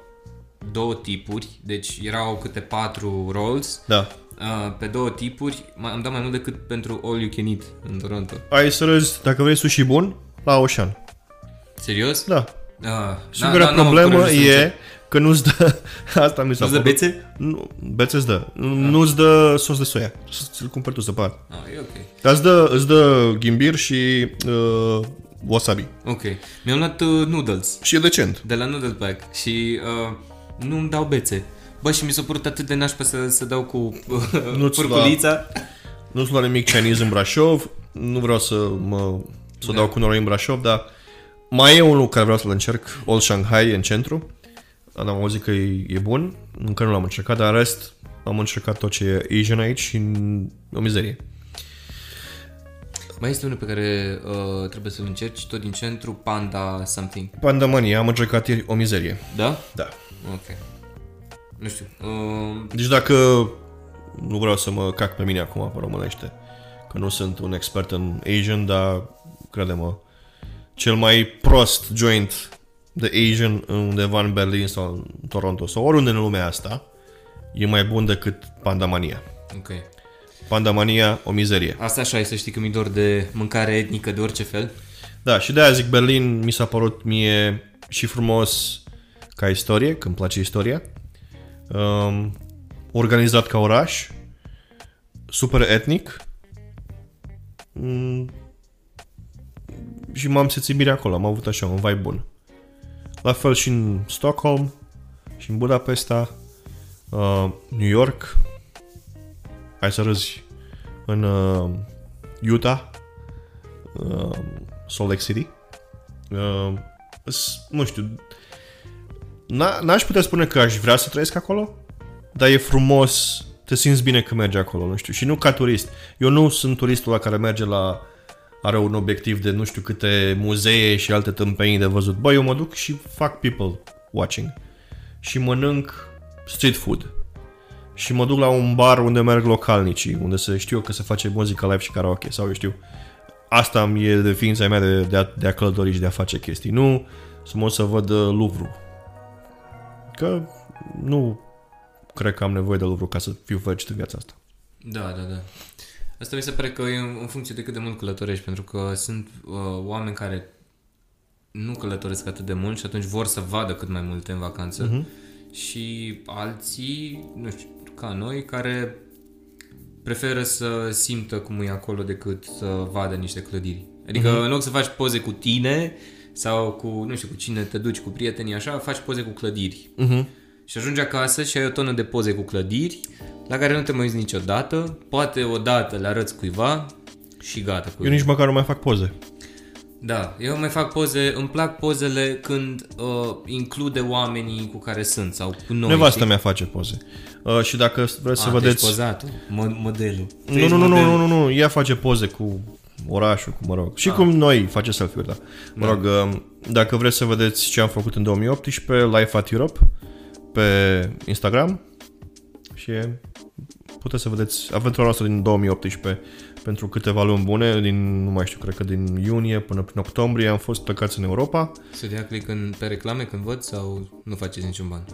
două tipuri, deci erau câte patru rolls Da. uh, pe două tipuri, mai- am dat mai mult decât pentru all you can eat în Toronto. Ai să râzi, dacă vrei sushi bun, la Ocean. Serios? Da. Uh, Singura n-am avut problemă curajul să e încerc. Că nu-ți dă... Asta mi s-a Nu-ți dă părut. bețe? Nu, bețe îți dă. Nu-ți dă sos de soia. Să-ți cumperi tu separat. Ah, e ok. Dar îți dă, îți dă ghimbir și uh, wasabi. Ok. Mi-am luat uh, noodles Și e decent. de la Noodle Pack și uh, nu îmi dau bețe. Bă, și mi s-a părut atât de nașpa să, să dau cu uh, Nu-ți furculița. Nu sunt la nimic Chinese în Brașov. Nu vreau să mă să Da. dau cu noroi în Brașov, dar mai e un lucru care vreau să-l încerc. Old Shanghai în centru. Am auzit că e, e bun. Încă nu l-am încercat, dar în rest am încercat tot ce e Asian aici și în- o mizerie. Mai este unul pe care uh, trebuie să-l încerci, tot din centru, Panda something. Pandemania, am încercat ieri o mizerie. Da? Da. Ok. Nu știu. Uh, Deci dacă nu vreau să mă cac pe mine acum pe românește, că nu sunt un expert în Asian, dar crede-mă, cel mai prost joint de Asian undeva în Berlin sau în Toronto sau oriunde în lumea asta e mai bun decât Pandamania. ok. Pandamania, o mizerie. Asta așa e să știi că mi dor de mâncare etnică de orice fel. Da, și de-aia zic Berlin mi s-a părut mie și frumos ca istorie, că îmi place istoria. Um, organizat ca oraș, super etnic. Mm, și m-am simțit bine acolo, am avut așa un vibe bun. La fel și în Stockholm, și în Budapesta, uh, New York, hai să râzi, în uh, Utah, uh, Salt Lake City. Uh, s- nu știu, n- n-aș putea spune că aș vrea să trăiesc acolo, dar e frumos, te simți bine că mergi acolo, nu știu. Și nu ca turist. Eu nu sunt turistul la care merge la are un obiectiv de nu știu câte muzee și alte tâmpenii de văzut. Bă, eu mă duc și fac people watching. Și mănânc street food. Și mă duc la un bar unde merg localnicii, unde se știu că se face muzică live și karaoke, sau eu știu. Asta mi e de ființa mea de, de, a, de a călători și de a face chestii. Nu să mă uit să văd uh, Louvre. Că nu cred că am nevoie de Louvre ca să fiu fericit în viața asta. Da, da, da. Asta mi se pare că e în, în funcție de cât de mult călătorești, pentru că sunt uh, oameni care nu călătoresc atât de mult și atunci vor să vadă cât mai multe în vacanță. Uh-huh. Și alții, nu știu, ca noi, care preferă să simtă cum e acolo decât să vadă niște clădiri. Adică uh-huh. în loc să faci poze cu tine sau cu, nu știu, cu cine te duci, cu prietenii, așa, faci poze cu clădiri. Uh-huh. Și ajungi acasă și ai o tonă de poze cu clădiri la care nu te mai uiți niciodată, poate odată le arăți cuiva și gata. Cu Eu nici măcar nu mai fac poze. Da, eu mai fac poze, îmi plac pozele când uh, include oamenii cu care sunt sau cu noi. Nevastă știi? mea face poze. Uh, și dacă vreți să A, vedeți... deci pozatul, mo- modelul. Tu Nu, ești nu, nu, nu, modelul. nu, nu, nu, ea face poze cu orașul, cu, mă rog, și cum noi face selfie-uri, da. Mă rog, um, dacă vreți să vedeți ce am făcut în 2018, Life at Europe, pe Instagram și puteți să vedeți aventura noastră din 2018 pentru câteva luni bune, din, nu mai știu, cred că din iunie până prin octombrie am fost plecați în Europa. Să dea click în, pe reclame când văd sau nu faceți niciun ban?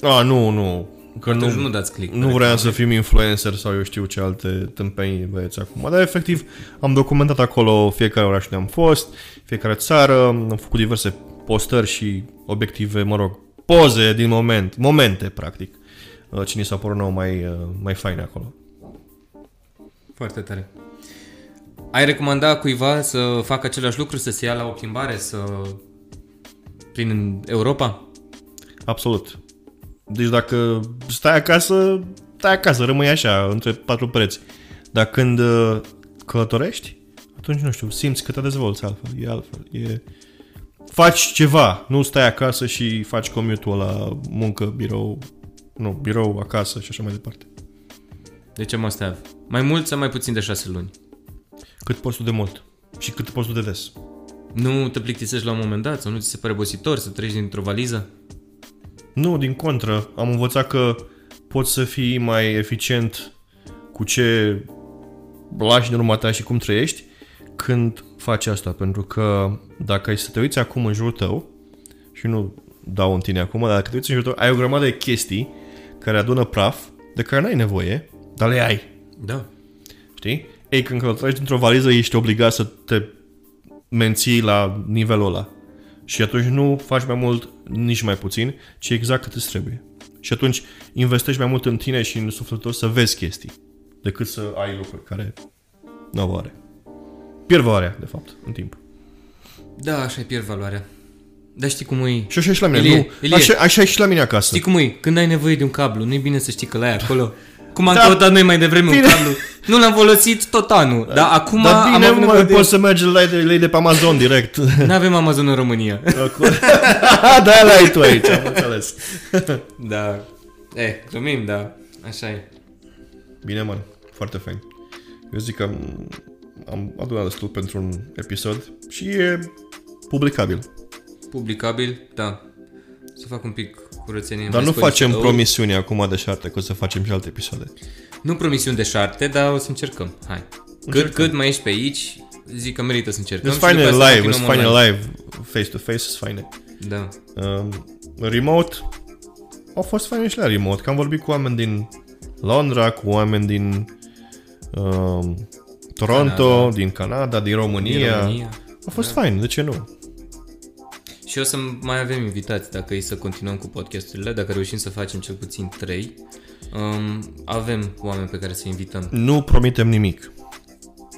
A, nu, nu. Că Atunci nu, nu dați click pe nu vreau reclame. să fim influencer sau eu știu ce alte tâmpenii băieți acum. Dar efectiv am documentat acolo fiecare oraș unde am fost, fiecare țară, am făcut diverse postări și obiective, mă rog, poze din moment, momente practic. Uh, Cine s-a părut nou mai, uh, mai faine acolo. Foarte tare. Ai recomanda cuiva să facă același lucru, să se ia la o plimbare, să... prin Europa? Absolut. Deci dacă stai acasă, stai acasă, rămâi așa, între patru pereți. Dar când uh, călătorești, atunci, nu știu, simți că te dezvolți altfel, e altfel. E... Faci ceva, nu stai acasă și faci commute la muncă, birou, nu, birou, acasă și așa mai departe. De ce must have? Mai mult sau mai puțin de șase luni? Cât poți tu de mult și cât poți tu de des. Nu te plictisești la un moment dat sau nu ți se pare obositor să treci dintr-o valiză? Nu, din contră, am învățat că poți să fii mai eficient cu ce lași în urma ta și cum trăiești când faci asta, pentru că dacă ai să te uiți acum în jurul tău, și nu dau în tine acum, dar dacă te uiți în jurul tău, ai o grămadă de chestii care adună praf, de care n-ai nevoie, dar le ai, Da. știi? Ei, când călătorești într-o valiză, ești obligat să te menții la nivelul ăla. Și atunci nu faci mai mult, nici mai puțin, ci exact cât îți trebuie. Și atunci investești mai mult în tine și în sufletul tău să vezi chestii, decât să ai lucruri care nu au valoare. Pierd valoarea, de fapt, în timp. Da, așa pierd valoarea. Dar știi cum e? Și așa e și la mine. Ilie, nu, Ilie. Așa, așa e și la mine acasă. Știi cum e? Când ai nevoie de un cablu, nu e bine să știi că l-ai acolo. Cum am Da. căutat noi mai devreme un Bine. cablu. Nu l-am folosit tot anul. Dar acum Dar am bine, avut mă, nevoie de... poți să mergi la de, lei de pe Amazon direct. Nu avem Amazon în România. da, la ai tu aici, am înțeles. da. Eh, glumim, da. Așa e. Bine, mă, foarte fain. Eu zic că am, am adunat destul pentru un episod și e publicabil. Publicabil, da. Să fac un pic curățenie. Dar mai nu scot facem niște promisiuni acum de șarte că o să facem și alte episoade. Nu promisiuni de șarte, dar o să încercăm. Hai. Cât, cât mai ești pe aici, zic că merită să încercăm. Îți și după faine aia să live, îți continuăm faine online. live, face-to-face, îți faine. Da. Um, remote, au fost faine și la remote, că am vorbit cu oameni din Londra, cu oameni din um, Toronto, Canada. din Canada, din România. Din România. A fost fain, de ce nu? Și o să mai avem invitați dacă e să continuăm cu podcasturile, dacă reușim să facem cel puțin 3. Um, avem oameni pe care să invităm. Nu promitem nimic.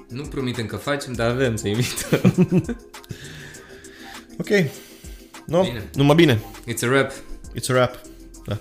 Nu promitem că facem, dar avem să invităm. Ok. No, Bine. numai bine. It's a wrap. It's a wrap. Da.